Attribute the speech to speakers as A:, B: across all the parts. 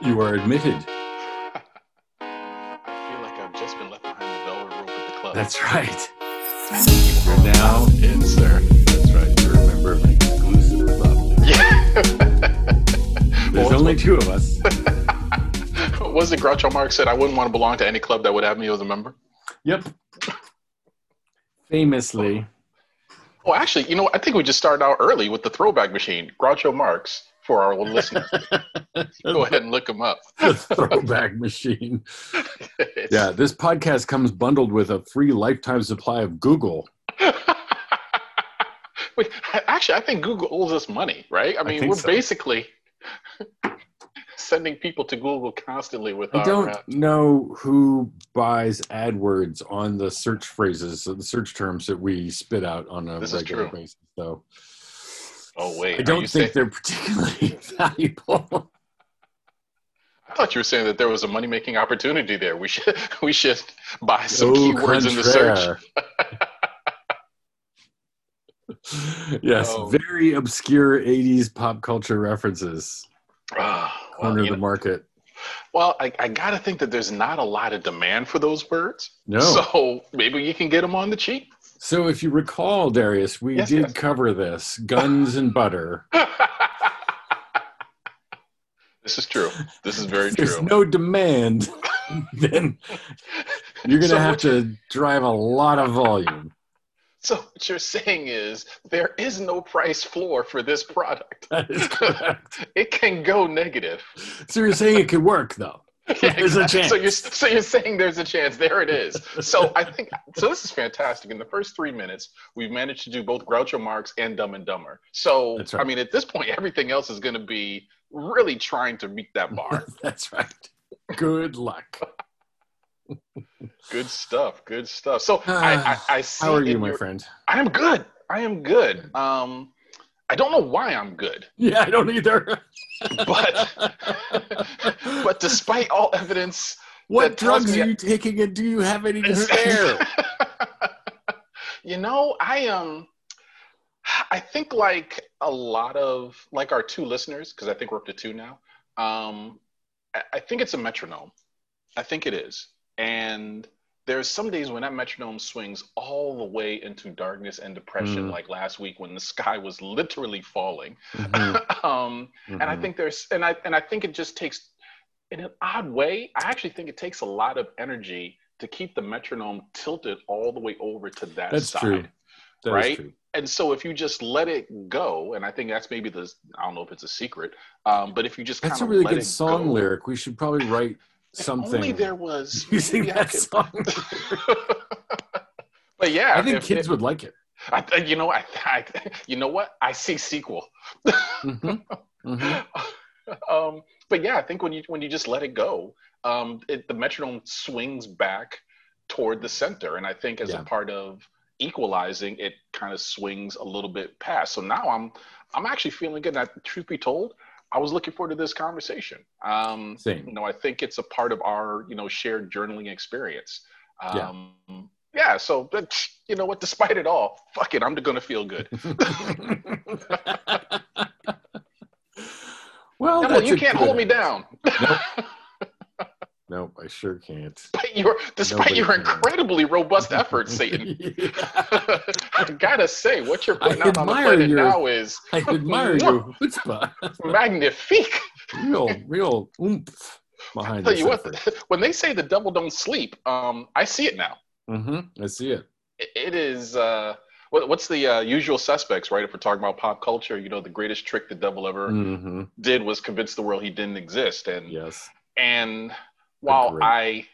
A: You are admitted.
B: I feel like I've just been left behind the velvet rope at the club.
A: That's right. You're now
B: in, sir.
A: That's right. You're a member of an exclusive club.
B: Yeah.
A: There's
B: Well,
A: only two of us.
B: what was it Groucho Marx said? I wouldn't want to belong to any club that would have me as a member.
A: Yep. Famously,
B: Oh, actually, you know. I think we just started out early with the throwback machine, Groucho Marx, for our listeners. Go ahead and look them up.
A: throwback machine. Yeah, this podcast comes bundled with a free lifetime supply of Google.
B: Wait, actually, I think Google owes us money, right? I mean,
A: think
B: we're
A: so.
B: basically sending people to Google constantly with
A: I
B: our.
A: don't
B: uh,
A: know who buys AdWords on the search phrases, the search terms that we spit out on a
B: This
A: regular basis. So
B: oh wait,
A: I don't think
B: saying-
A: they're particularly valuable.
B: I thought you were saying that there was a money making opportunity there. We should we should buy some
A: Au
B: keywords in the search.
A: yes,
B: Oh.
A: very obscure 80s pop culture references.
B: Ah, well,
A: Corner the
B: know-
A: market.
B: well, I, I got to think that there's not a lot of demand for those words.
A: No.
B: So maybe you can get them on the cheap.
A: So if you recall, Darius, we
B: Yes,
A: did
B: yes.
A: cover this guns and butter.
B: this is true. This is very
A: If There's
B: true.
A: no demand, then you're going to
B: So
A: have to drive a lot of volume.
B: So what you're saying is there is no price floor for this product.
A: That is correct.
B: It can go negative.
A: so you're saying it could work, though. There's a chance.
B: So you're so you're saying there's a chance. There it is. So I think so. This is fantastic. In the first three minutes, we've managed to do both Groucho Marx and Dumb and Dumber. So
A: right.
B: I mean, at this point, everything else is going to be really trying to meet that bar.
A: That's right. Good luck.
B: good stuff. Good stuff. So I, I, I see.
A: How are you,
B: in
A: my friend?
B: I am good. I am good. Um, I don't know why I'm good,
A: Yeah, I don't either.
B: but but despite all evidence
A: what drugs are you taking, and do you have any to spare?
B: you know, I um I think like a lot of like our two listeners, because I think we're up to two now. Um, I, I think it's a metronome. I think it is. And there's some days when that metronome swings all the way into darkness and depression,
A: Mm.
B: like last week when the sky was literally falling.
A: Mhm,
B: um, and I
A: mhm.
B: think there's and I and I think it just takes in an odd way, I actually think it takes a lot of energy to keep the metronome tilted all the way over to that
A: that's
B: side.
A: true. That
B: right?
A: true.
B: And so if you just let it go, and I think that's maybe the I don't know if it's a secret, um, but if you just kind
A: That's a really good song
B: go,
A: lyric. We should probably write
B: if
A: something
B: Only there was
A: using
B: maybe I
A: that
B: could-
A: song.
B: but yeah,
A: I think
B: if-
A: kids
B: if-
A: would like it.
B: I, you know, I, I, you know what? I see sequel.
A: Mhm, mhm.
B: um, but yeah, I think when you when you just let it go, um, it, the metronome swings back toward the center, and I think as
A: Yeah.
B: a part of equalizing, it kind of swings a little bit past. So now I'm I'm actually feeling good. And truth be told, I was looking forward to this conversation. Um, you know, I think it's a part of our you know shared journaling experience.
A: Yeah.
B: Um, yeah. So, but you know what? Despite it all, fuck it, I'm gonna feel good.
A: well,
B: you can't
A: good
B: hold me down.
A: Nope, I sure can't.
B: despite your despite your incredibly robust efforts, Satan. I gotta say, what you're
A: I
B: putting out on the planet
A: your-
B: now is
A: I admire your chutzpah.
B: magnifique.
A: Real, real oomph behind
B: Tell
A: this
B: you what, when they say the devil don't sleep, um, I see it now.
A: Mm-hmm. I see it.
B: It- it is uh, what, what's the uh, usual suspects, right? If we're talking about pop culture, you know, the greatest trick the devil ever
A: Mm-hmm.
B: did was convince the world he didn't exist, and
A: Yes.
B: And while
A: Agreed.
B: I,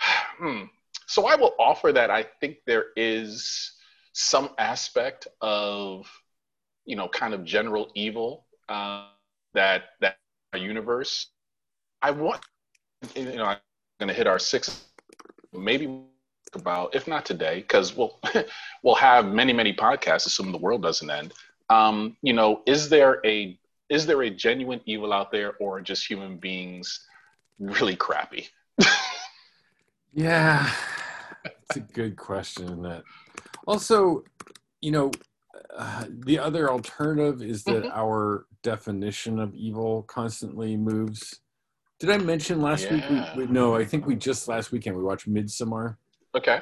B: hmm, so I will offer that I think there is some aspect of, you know, kind of general evil uh, that that our universe. I want, you know, I'm going to hit our six, maybe about if not today, because we'll we'll have many many podcasts, assuming the world doesn't end. Um, you know, is there a is there a genuine evil out there, or just human beings? Really crappy.
A: Yeah, it's a good question. That also, you know, uh, the other alternative is that
B: Mhm.
A: our definition of evil constantly moves Did I mention last yeah. week? We, we, no, I think we just last weekend we watched Midsommar.
B: Okay.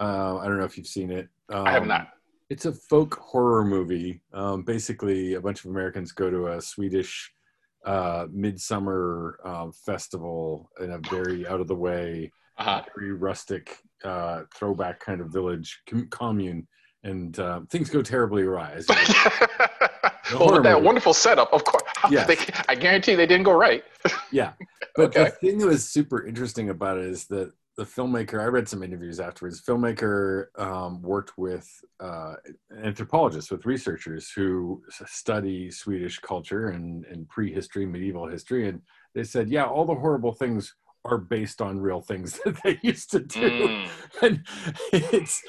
A: Uh, I don't know if you've seen it.
B: Um, I have not.
A: It's a folk horror movie. Um, basically, a bunch of Americans go to a Swedish uh, midsummer uh, festival in a very out of the way, uh-huh. very rustic uh, throwback kind of village com- commune, and uh, things go terribly awry.
B: well, with that movie. wonderful setup, of course. Yeah. I guarantee they didn't go right.
A: yeah. But okay. the thing that was super interesting about it is that the filmmaker, I read some interviews afterwards, filmmaker um, worked with uh, anthropologists, with researchers who study Swedish culture and, and prehistory, medieval history. And they said, yeah, all the horrible things are based on real things that they used to do. Mm. And it's,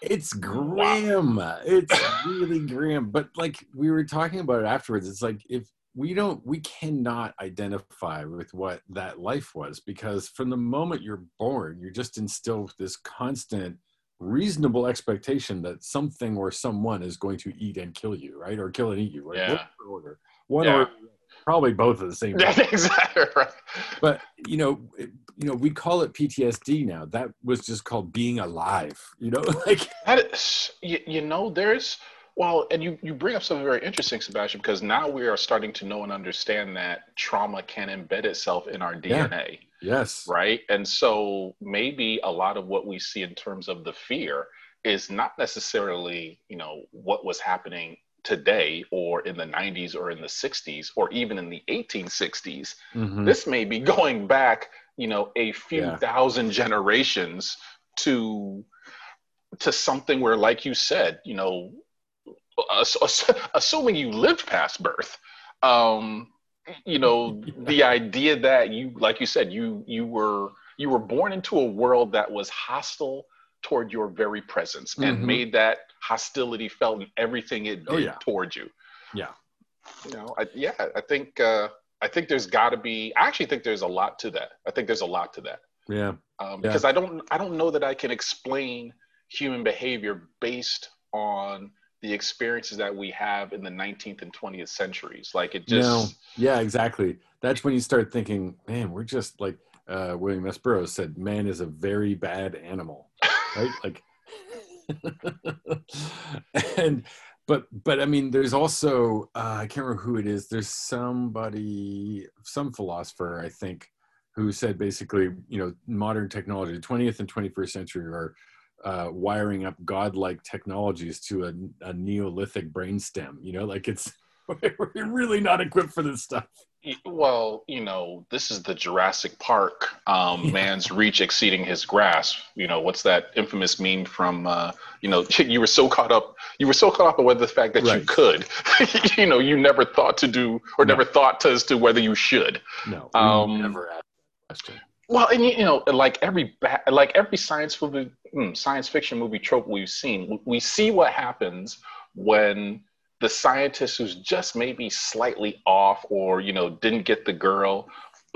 A: it's grim. It's really grim. But like we were talking about it afterwards, it's like if we don't we cannot identify with what that life was because from the moment you're born, you're just instilled with this constant reasonable expectation that something or someone is going to eat and kill you, right? Or kill and eat you. Right?
B: Yeah.
A: Order. One yeah. order probably both at the same
B: time. exactly right.
A: But you know, it, you know, we call it PTSD now. That was just called being alive. You know, like
B: that is, you, you know, there's well, and you you bring up something very interesting, Sebastian, because now we are starting to know and understand that trauma can embed itself in our DNA.
A: Yeah. Yes.
B: Right, and so maybe a lot of what we see in terms of the fear is not necessarily, you know, what was happening today or in the 90s or in the 60s or even in the 1860s mm-hmm. this may be going back you know a few yeah. thousand generations to to something where like you said you know assuming you lived past birth um you know the idea that you like you said you you were you were born into a world that was hostile toward your very presence mm-hmm. and made that hostility felt in everything it oh, did oh, yeah. toward you.
A: Yeah.
B: You know, I, yeah, I think uh, I think there's got to be. I actually think there's a lot to that. I think there's a lot to that.
A: Yeah.
B: Um, yeah. Because I don't I don't know that I can explain human behavior based on the experiences that we have in the 19th and 20th centuries. Like it just. No.
A: Yeah, exactly. That's when you start thinking, man, we're just like uh, William S. Burroughs said, man is a very bad animal, right? like and but but I mean, there's also uh, I can't remember who it is. There's somebody, some philosopher, I think, who said basically, you know, modern technology, 20th and 21st century are uh, wiring up godlike technologies to a, a Neolithic brainstem. You know, like it's we're really not equipped for this stuff.
B: Well, you know, this is the Jurassic Park, um, yeah. man's reach exceeding his grasp. You know, what's that infamous meme from, uh, you know, you were so caught up, you were so caught up with the fact that right. you could, you know, you never thought to do or no. never thought to, as to whether you should.
A: No, um, never asked that question.
B: Well, and you know, like every like every science movie, hmm, science fiction movie trope we've seen, we see what happens when the scientist who's just maybe slightly off or you know didn't get the girl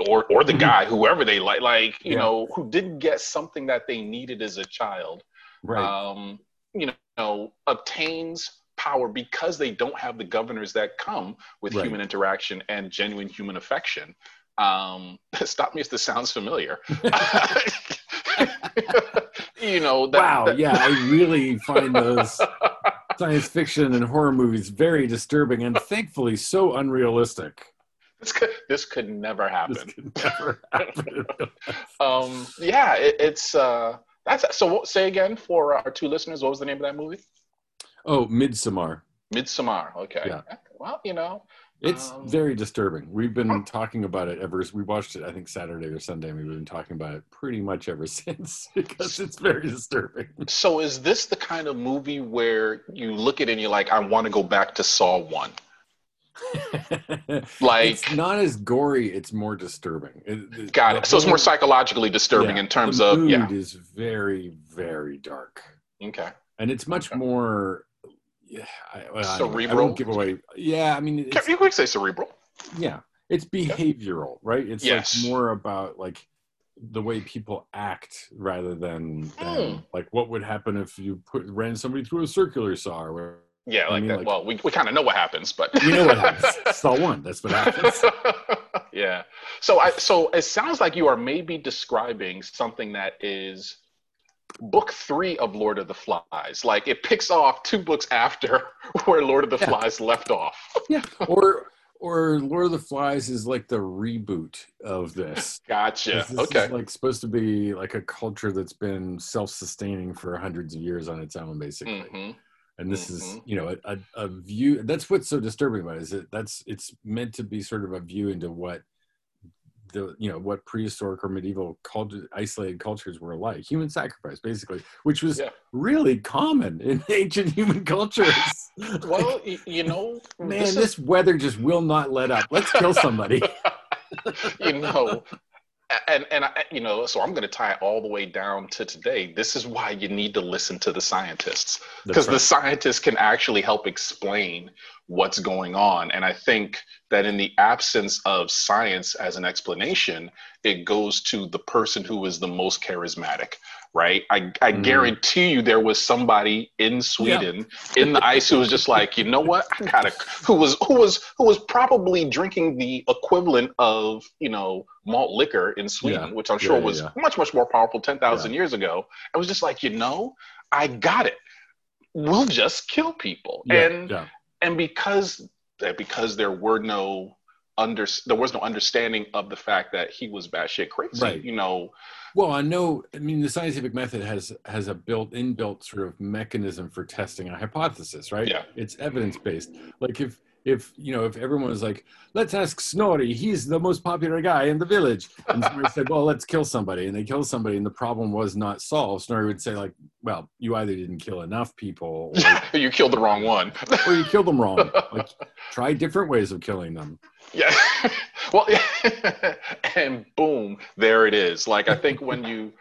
B: or or the mm-hmm. guy whoever they like like you yeah. know who didn't get something that they needed as a child
A: right
B: um you know obtains power because they don't have the governors that come with right. human interaction and genuine human affection um stop me if this sounds familiar you know
A: that, wow that, yeah i really find those science fiction and horror movies very disturbing and thankfully so unrealistic.
B: This could, this could never happen. This could never happen. um, yeah, it, it's uh, that's so. Say again for our two listeners. What was the name of that movie?
A: Oh, Midsommar.
B: Midsommar. Okay. Yeah. Well, you know,
A: it's um, very disturbing. We've been talking about it ever. Since. We watched it, I think, Saturday or Sunday. We've been talking about it pretty much ever since because it's very disturbing.
B: So, is this the kind of movie where you look at it and you're like, I want to go back to Saw One? like,
A: it's not as gory. It's more disturbing. It,
B: got it. So it's more psychologically disturbing
A: yeah,
B: in terms of yeah.
A: is very very dark.
B: Okay.
A: And it's much
B: okay.
A: more yeah, I, well,
B: cerebral.
A: I won't give away. Yeah, I mean,
B: you could say cerebral.
A: Yeah, it's behavioral, right? It's yes. like more about like the way people act rather than, than mm. like what would happen if you put ran somebody through a circular saw or
B: yeah, like I mean, that. Like, well, we, we kind of know what happens, but
A: we know what happens. Saw one. That's what happens.
B: yeah. So I so it sounds like you are maybe describing something that is book three of Lord of the Flies. Like it picks off two books after where Lord of the yeah. Flies left off.
A: yeah. Or or Lord of the Flies is like the reboot of this.
B: Gotcha.
A: This
B: okay.
A: Is like supposed to be like a culture that's been self-sustaining for hundreds of years on its own, basically. Mm-hmm. And this mm-hmm. is, you know, a, a, view. That's what's so disturbing about it. Is that that's it's meant to be sort of a view into what the you know what prehistoric or medieval culture, isolated cultures were like human sacrifice basically which was yeah. really common in ancient human cultures.
B: Well you know
A: man this, this weather just will not let up. Let's kill somebody.
B: You know and and I, you know so i'm going to tie it all the way down to today. This is why you need to listen to the scientists because right. the scientists can actually help explain what's going on. And i think that in the absence of science as an explanation it goes to the person who is the most charismatic right? I, I mm. guarantee you there was somebody in Sweden yeah. in the ice who was just like, you know what? I gotta who was who was who was probably drinking the equivalent of, you know, malt liquor in Sweden, yeah. which I'm sure yeah, was much, much more powerful 10,000 years ago. I was just like, you know, I got it. We'll just kill people. and and because because there were no under there was no understanding of the fact that he was batshit crazy. Right. You know,
A: well, I know. I mean, the scientific method has has a built inbuilt sort of mechanism for testing a hypothesis, right?
B: Yeah.
A: It's evidence based. Like if if you know if everyone was like, let's ask Snorri, he's the most popular guy in the village, and Snorri said, well, let's kill somebody, and they kill somebody, and the problem was not solved. Snorri would say like, well, you either didn't kill enough people,
B: or you killed the wrong one,
A: or you killed them wrong. Like, try different ways of killing them.
B: Yeah. well, and boom, there it is. Like I think when you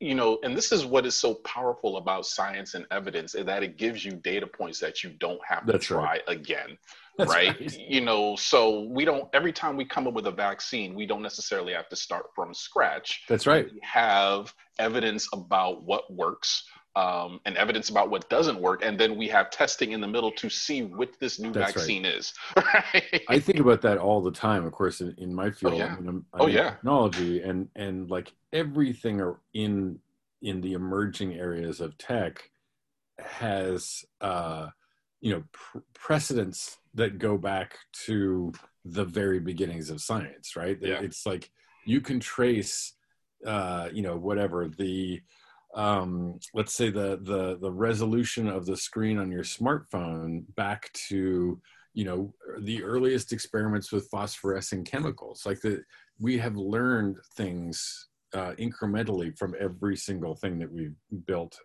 B: you know, and this is what is so powerful about science and evidence is that it gives you data points that you don't have to That's try right. again. Right? right? You know, so we don't every time we come up with a vaccine, we don't necessarily have to start from scratch.
A: That's right.
B: We have evidence about what works, um, and evidence about what doesn't work, and then we have testing in the middle to see what this new That's vaccine right. is.
A: Right? I think about that all the time. Of course, in, in my field, oh,
B: yeah.
A: I mean, I'm,
B: I'm oh yeah,
A: technology, and and like everything in in the emerging areas of tech has uh, you know pr- precedents that go back to the very beginnings of science. Right?
B: Yeah.
A: It's like you can trace uh, you know whatever the um, let's say the the the resolution of the screen on your smartphone back to you know the earliest experiments with phosphorescent chemicals. Like the we have learned things uh, incrementally from every single thing that we've built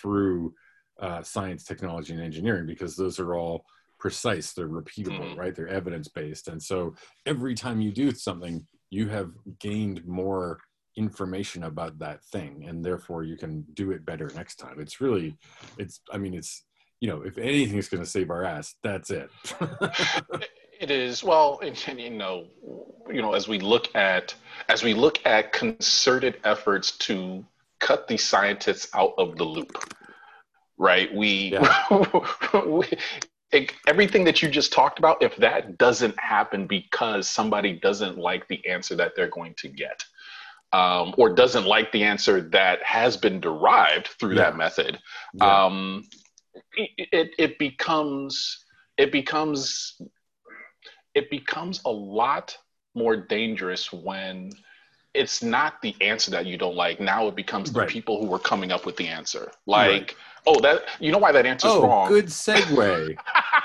A: through uh, science technology and engineering because those are all precise. They're repeatable mm-hmm. right? They're evidence based and so every time you do something you have gained more information about that thing and therefore you can do it better next time. It's really it's i mean it's you know if anything is going to save our ass that's it.
B: It is. Well and, you know you know as we look at as we look at concerted efforts to cut the scientists out of the loop right? We, yeah. we it, everything that you just talked about if that doesn't happen because somebody doesn't like the answer that they're going to get um, or doesn't like the answer that has been derived through yeah. that method, yeah. um, it, it becomes it becomes it becomes a lot more dangerous when it's not the answer that you don't like. Now it becomes the right. people who are coming up with the answer. Like, right. oh, that you know why that answer's
A: oh,
B: wrong.
A: Good segue.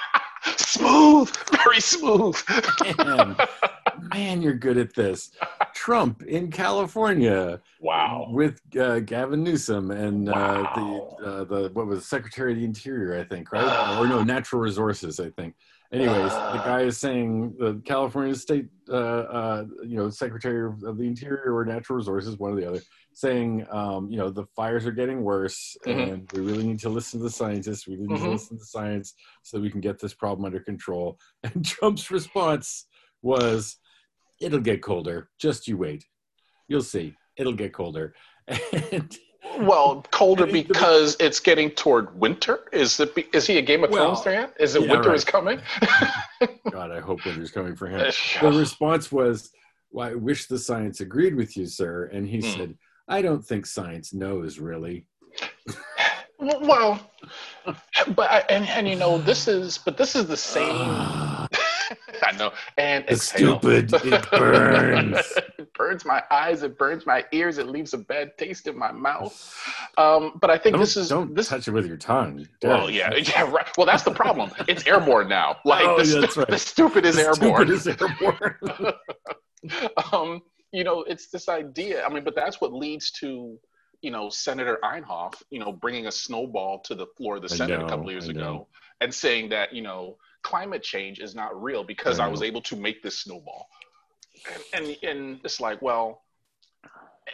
B: smooth, very smooth.
A: man, man, you're good at this. Trump in California.
B: Wow.
A: With uh, Gavin Newsom and wow. uh, the uh, the what was Secretary of the Interior, I think, right? or no, Natural Resources, I think. Anyways, the guy is saying the California State, uh, uh, you know, Secretary of the Interior or Natural Resources, one or the other, saying, um, you know, the fires are getting worse, mm-hmm. and we really need to listen to the scientists. We need mm-hmm. to listen to science so that we can get this problem under control. And Trump's response was, "It'll get colder. Just you wait. You'll see. It'll get colder." And
B: Well, colder because it's getting toward winter. Is it? Is he a Game of well, Thrones fan? Is it yeah, winter right. is coming?
A: God, I hope winter's coming for him. the response was, "Well, I wish the science agreed with you, sir." And he mm. said, "I don't think science knows really."
B: well, but I, and and you know this is, but this is the same. I know. And
A: it's stupid. It burns.
B: it burns my eyes. It burns my ears. It leaves a bad taste in my mouth. Um, but I think
A: don't,
B: this is
A: don't
B: this,
A: touch it with your tongue.
B: Well, yeah, yeah, right. Well, that's the problem. It's airborne now. Like oh, the, that's right. the stupid is the airborne. Stupid is airborne. um, you know, it's this idea. I mean, but that's what leads to you know, Senator Inhofe, you know, bringing a snowball to the floor of the Senate know, a couple years ago and saying that, you know, climate change is not real because I, was able to make this snowball. And, and, and it's like, well,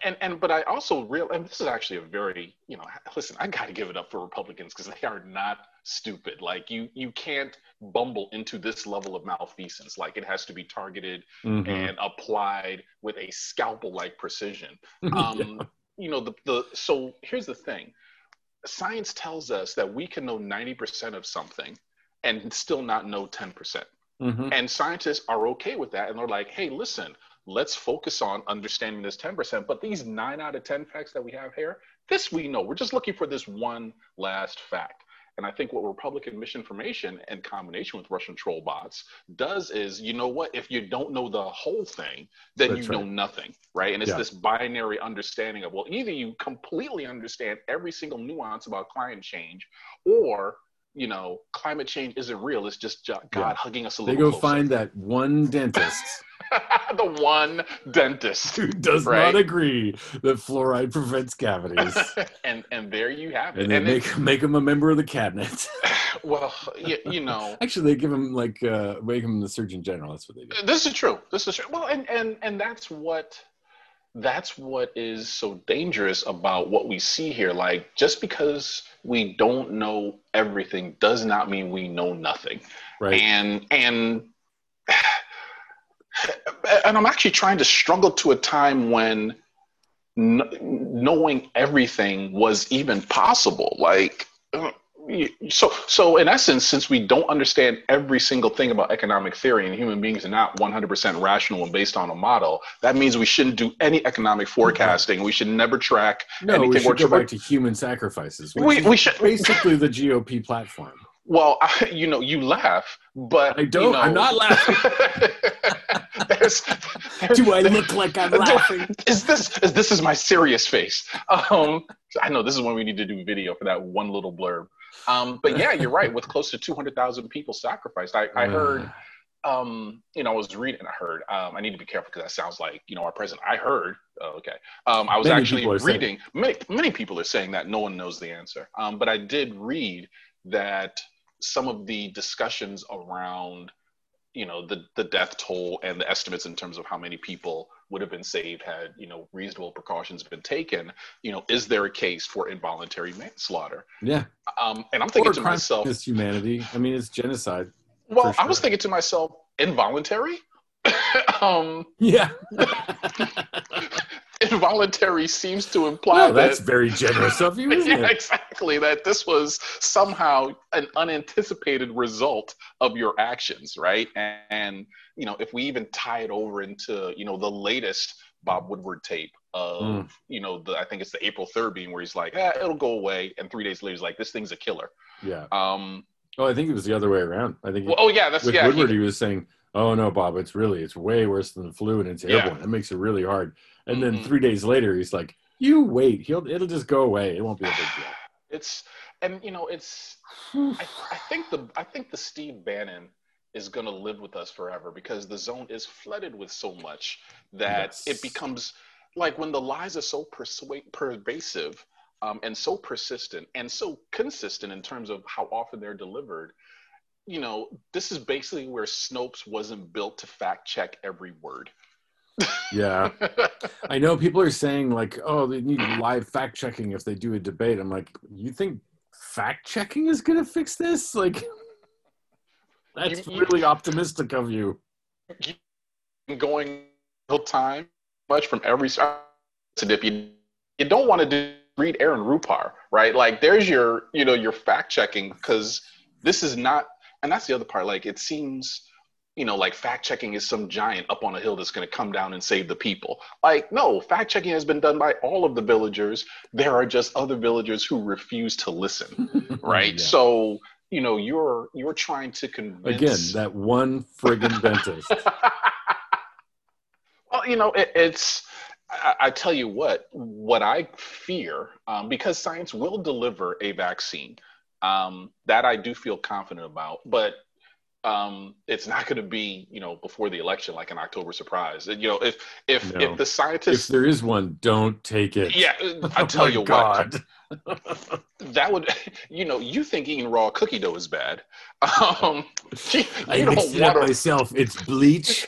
B: and and but I also real and this is actually a very you know listen I got to give it up for Republicans because they are not stupid like you you can't bumble into this level of malfeasance like it has to be targeted mm-hmm. and applied with a scalpel like precision um, yeah. you know the the so here's the thing science tells us that we can know 90% of something and still not know 10%. percent mm hmm And scientists are okay with that. And they're like, hey, listen, let's focus on understanding this 10%. But these nine out of 10 facts that we have here, this we know. We're just looking for this one last fact. And I think what Republican misinformation in combination with Russian troll bots does is, you know what? If you don't know the whole thing, then That's you right. know nothing, right? And it's yeah. this binary understanding of, well, either you completely understand every single nuance about climate change, or you know, climate change isn't real. It's just God yeah. hugging us a little.
A: They go
B: closer.
A: find that one dentist.
B: the one dentist
A: who does right? not agree that fluoride prevents cavities.
B: and and there you have it.
A: And they and make it, make him a member of the cabinet.
B: well, you, you, know.
A: Actually, they give him like uh, make him the Surgeon General. That's what they do.
B: This is true. This is true. Well, and and and that's what that's what is so dangerous about what we see here. Like, just because we don't know everything does not mean we know nothing. Right. And and and I'm actually trying to struggle to a time when knowing everything was even possible. Like, so so in essence since we don't understand every single thing about economic theory and human beings are not 100% rational and based on a model that means we shouldn't do any economic forecasting. We should never track
A: no anything we should go back to human sacrifices we, we should basically the gop platform
B: well I, you know you laugh but
A: i don't
B: you know,
A: i'm not laughing. There's, there's, do i look like i'm laughing?
B: is this is this is my serious face. Um i know this is when we need to do video for that one little blurb. Um, but yeah, you're right. With close to 200,000 people sacrificed, I, I heard, um, you know, I was reading, I heard, um, I need to be careful because that sounds like, you know, our president, I heard, oh, okay. Um, I was many actually reading, many, many people are saying that. No one knows the answer. Um, but I did read that some of the discussions around you know the the death toll and the estimates in terms of how many people would have been saved had you know reasonable precautions been taken you know is there a case for involuntary manslaughter?
A: Yeah.
B: Um and i'm thinking to myself
A: it's humanity. I mean it's genocide
B: well sure. i was thinking to myself involuntary? Um
A: yeah
B: involuntary seems to imply
A: that, that's very generous of you yeah,
B: it? exactly that this was somehow an unanticipated result of your actions right and, and, you know if we even tie it over into you know the latest bob woodward tape of mm. you know the i think it's the april 3rd being where he's like eh, it'll go away and three days later he's like this thing's a killer
A: yeah
B: um
A: oh i think it was the other way around i think
B: well, oh yeah that's
A: with
B: yeah
A: woodward he, he was saying oh no bob it's really it's way worse than the flu and it's airborne yeah. it makes it really hard and then mm-hmm. three days later, he's like, "You wait. He'll it'll just go away. It won't be a big deal."
B: It's and you know it's. I, I think the I think the Steve Bannon is going to live with us forever because the zone is flooded with so much that yes. it becomes like when the lies are so persuade, pervasive um, and so persistent and so consistent in terms of how often they're delivered you know this is basically where snopes wasn't built to fact check every word
A: yeah. I know people are saying like, oh, they need live fact checking if they do a debate. I'm like, you think fact checking is going to fix this? Like, that's you, really optimistic of you.
B: Going real time much from every side. If you you don't want to do read Aaron Rupar, right? Like there's your, you know, your fact checking because this is not, and that's the other part. Like it seems, you know, like fact checking is some giant up on a hill that's going to come down and save the people. Like, no, fact checking has been done by all of the villagers. There are just other villagers who refuse to listen, right? yeah. So, you know, you're you're trying to convince
A: again that one friggin' dentist.
B: well, you know, it, it's I, I, tell you what, what I fear, um, because science will deliver a vaccine, um, that I do feel confident about, but um, it's not going to be, you know, before the election, like an October surprise. You know, if if no. if the scientists,
A: if there is one, don't take it.
B: Yeah, I tell oh you God. what, that would, you know, you think eating raw cookie dough is bad. Um,
A: you, I mixed it up myself. It's bleach.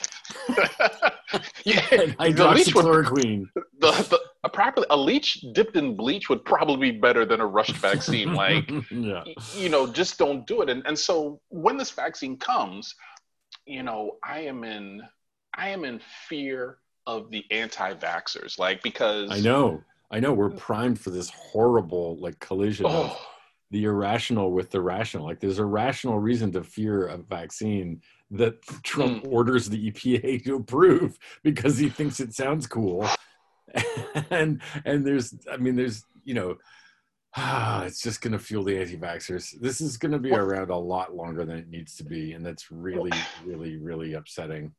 B: yeah, hydroxychloroquine. The, the, a properly a leech dipped in bleach would probably be better than a rushed vaccine. Like, yeah. you know, just don't do it. And and so when this vaccine comes, you know, I am in I am in fear of the anti-vaxxers, like because
A: I know I know we're primed for this horrible like collision oh. of the irrational with the rational. Like there's a rational reason to fear a vaccine that Trump mm. orders the EPA to approve because he thinks it sounds cool. and and there's I mean there's you know ah, it's just going to fuel the anti-vaxxers. This is going to be around a lot longer than it needs to be, and that's really, really, really upsetting.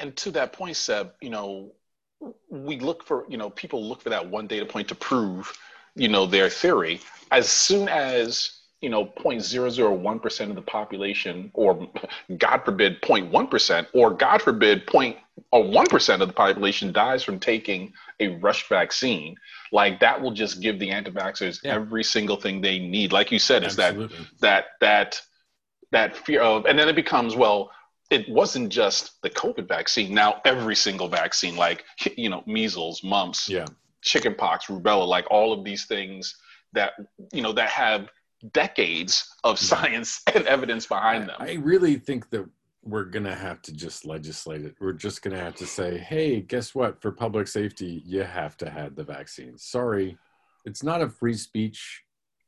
B: And to that point, Seb, you know, we look for you know people look for that one data point to prove you know their theory as soon as you know 0.001% of the population or god forbid 0.1% or god forbid 0.1% of the population dies from taking a rush vaccine like that will just give the anti-vaxxers yeah. every single thing they need like you said is that that that that fear of and then it becomes well it wasn't just the COVID vaccine. Now every single vaccine, like you know, measles, mumps, yeah, chickenpox, rubella, like all of these things that you know that have decades of science and evidence behind them.
A: I really think that we're going to have to just legislate it. We're just going to have to say, hey, guess what? For public safety, you have to have the vaccine. Sorry, it's not a free speech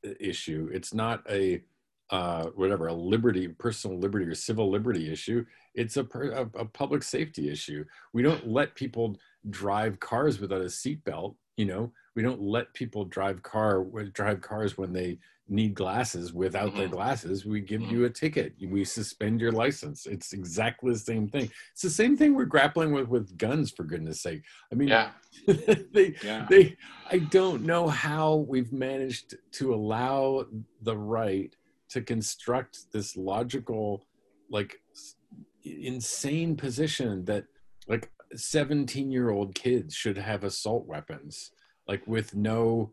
A: uh, issue. It's not a uh, whatever a liberty, personal liberty or civil liberty issue. It's a, a, a public safety issue. We don't let people drive cars without a seatbelt. You know, we don't let people drive car drive cars when they need glasses without mm-hmm. their glasses. We give mm-hmm. you a ticket. We suspend your license. It's exactly the same thing. It's the same thing we're grappling with with guns. For goodness sake, I mean, yeah. they, yeah. they. I don't know how we've managed to allow the right to construct this logical like insane position that like 17 year old kids should have assault weapons like with no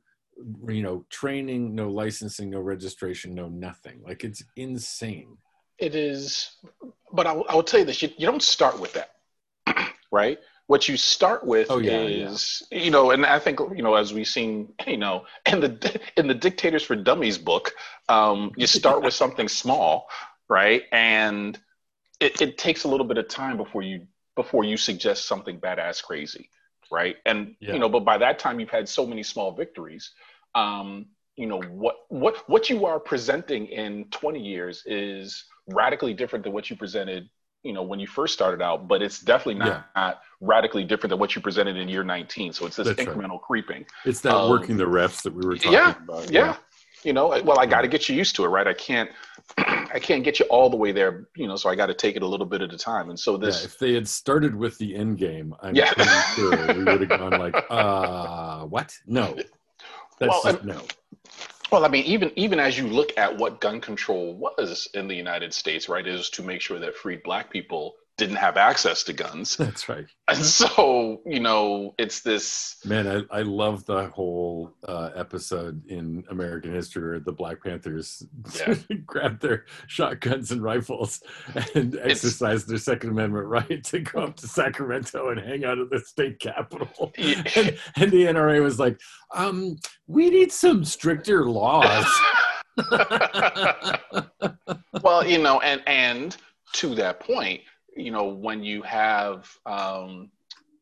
A: you know training no licensing no registration no nothing. Like it's insane.
B: It is but i, I will tell you this you, you don't start with that right? What you start with oh, yeah, is yeah. you know and i think you know as we've seen you know in the in the dictators for dummies book um, you start with something small right? And it, it takes a little bit of time before you before you suggest something badass crazy right and yeah. you know but by that time you've had so many small victories um, you know what what what you are presenting in 20 years is radically different than what you presented you know when you first started out but it's definitely not, yeah. not radically different than what you presented in year 19 so it's this That's incremental right. creeping
A: it's that um, working the refs that we were talking
B: yeah,
A: about
B: yeah. yeah you know well i got to get you used to it right? I can't i can't get you all the way there you know so i got to take it a little bit at a time. And so this
A: yeah, if they had started with the end game i'm yeah. sure we would have gone like uh what? No. That's well, just, no.
B: well, I mean, even even as you look at what gun control was in the United States, right, is to make sure that freed black people didn't have access to guns.
A: That's right.
B: And so, you know, it's this.
A: Man, I, I love the whole uh, episode in American history where the Black Panthers yeah. grabbed their shotguns and rifles and exercised their Second Amendment right to go up to Sacramento and hang out at the state capitol. Yeah. And, and the NRA was like, um, we need some stricter laws.
B: well, you know, and and to that point, you know, when you have, um,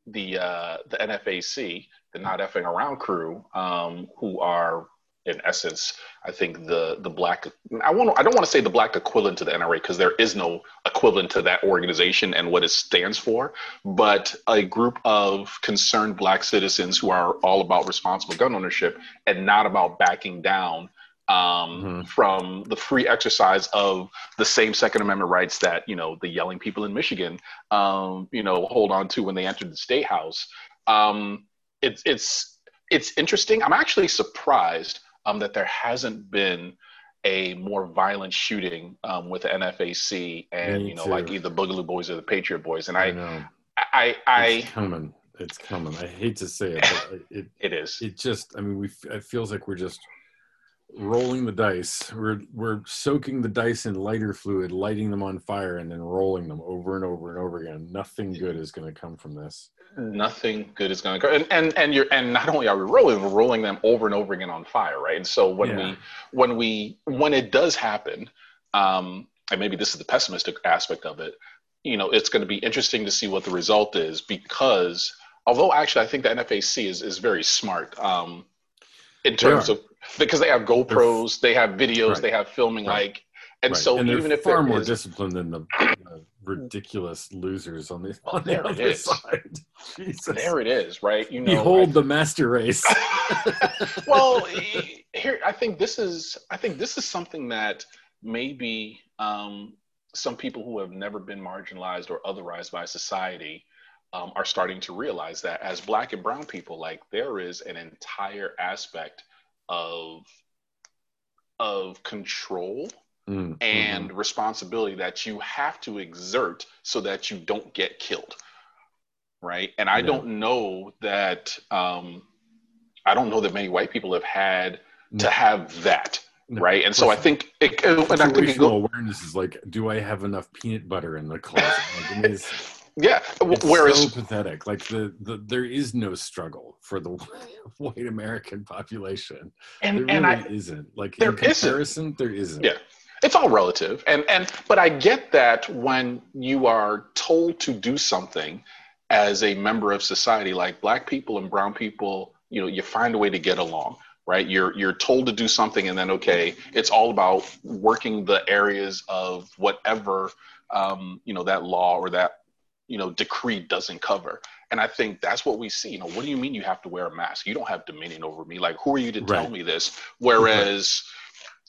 B: the uh, the NFAC, the Not Effing Around crew, um, who are in essence, I think the the black I want I don't want to say the black equivalent to the NRA because there is no equivalent to that organization and what it stands for, but a group of concerned black citizens who are all about responsible gun ownership and not about backing down um, mm-hmm. from the free exercise of the same Second Amendment rights that you know the yelling people in Michigan, um, you know, hold on to when they entered the state house. Um, it's it's it's interesting. I'm actually surprised um, that there hasn't been a more violent shooting um, with the NFAC and Me you know too. like either Boogaloo Boys or the Patriot Boys. And I, I, I, I,
A: it's coming. It's coming. I hate to say it, but it,
B: it is.
A: It just. I mean, we. It feels like we're just rolling the dice. We're we're soaking the dice in lighter fluid, lighting them on fire, and then rolling them over and over and over again. Nothing good is going to come from this
B: nothing good is going to go and, and and you're and not only are we rolling we're rolling them over and over again on fire right and so when yeah. we when we when it does happen um and maybe this is the pessimistic aspect of it you know it's going to be interesting to see what the result is because although actually i think the nfac is is very smart um in terms of because they have gopros they have videos right. they have filming right. like and right. so
A: and
B: even if
A: far more is, disciplined than the uh, ridiculous losers on the on the other side.
B: Jesus. There it is, right?
A: You know, behold I, the master race.
B: well, here I think this is I think this is something that maybe um, some people who have never been marginalized or otherized by society um, are starting to realize that as Black and Brown people, like there is an entire aspect of of control mm-hmm. and responsibility that you have to exert so that you don't get killed right and i yeah. don't know that um, i don't know that many white people have had no. to have that no. right and so i think it, and
A: i think go, awareness is like do i have enough peanut butter in the closet like,
B: yeah
A: it's whereas so pathetic like the, the there is no struggle for the white american population. And, there really and I, isn't. Like there in comparison isn't. there isn't.
B: Yeah. It's all relative. And and but i get that when you are told to do something as a member of society like black people and brown people you know you find a way to get along right? You're you're told to do something and then okay it's all about working the areas of whatever um, you know that law or that you know decree doesn't cover and i think that's what we see you know what do you mean you have to wear a mask you don't have dominion over me like who are you to tell me this whereas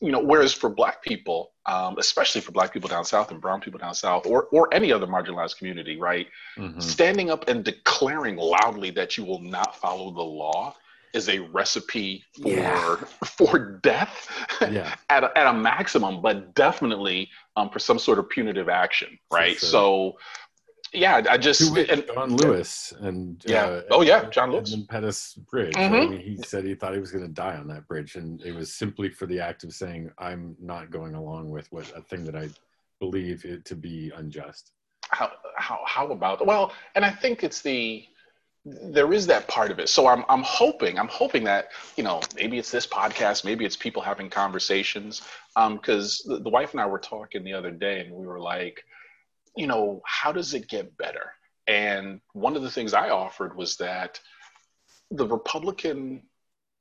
B: you know, whereas for Black people, um, especially for Black people down south and Brown people down south, or or any other marginalized community, right, mm-hmm. standing up and declaring loudly that you will not follow the law is a recipe for yeah. for death yeah. at a, at a maximum, but definitely um, for some sort of punitive action, right? Sure. So yeah, I just
A: and, John Lewis and
B: yeah, uh, oh yeah, John Lewis
A: and Pettus Bridge. Mm-hmm. I mean, he said he thought he was going to die on that bridge, and it was simply for the act of saying, "I'm not going along with what a thing that I believe it to be unjust."
B: How how how about well, and I think it's the there is that part of it. So I'm I'm hoping I'm hoping that you know maybe it's this podcast, maybe it's people having conversations. Because um, the, the wife and I were talking the other day, and we were like you know, how does it get better? And one of the things I offered was that the Republican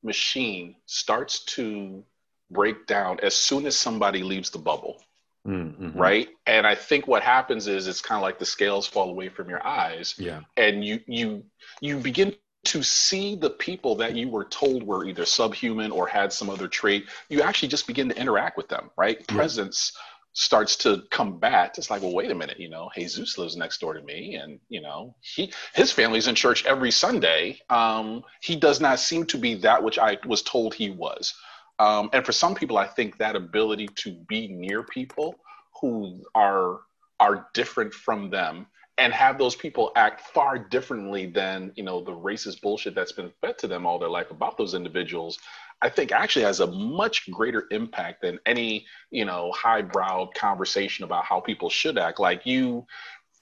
B: machine starts to break down as soon as somebody leaves the bubble. Mm-hmm. Right. And I think what happens is it's kind of like the scales fall away from your eyes.
A: Yeah.
B: And you you you begin to see the people that you were told were either subhuman or had some other trait, you actually just begin to interact with them, right? Yeah. Presence starts to combat it's like well wait a minute you know jesus lives next door to me and you know he his family's in church every sunday. Um, he does not seem to be that which i was told he was. Um, and for some people i think that ability to be near people who are are different from them and have those people act far differently than you know the racist bullshit that's been fed to them all their life about those individuals I think actually has a much greater impact than any, you know, highbrow conversation about how people should act. Like you,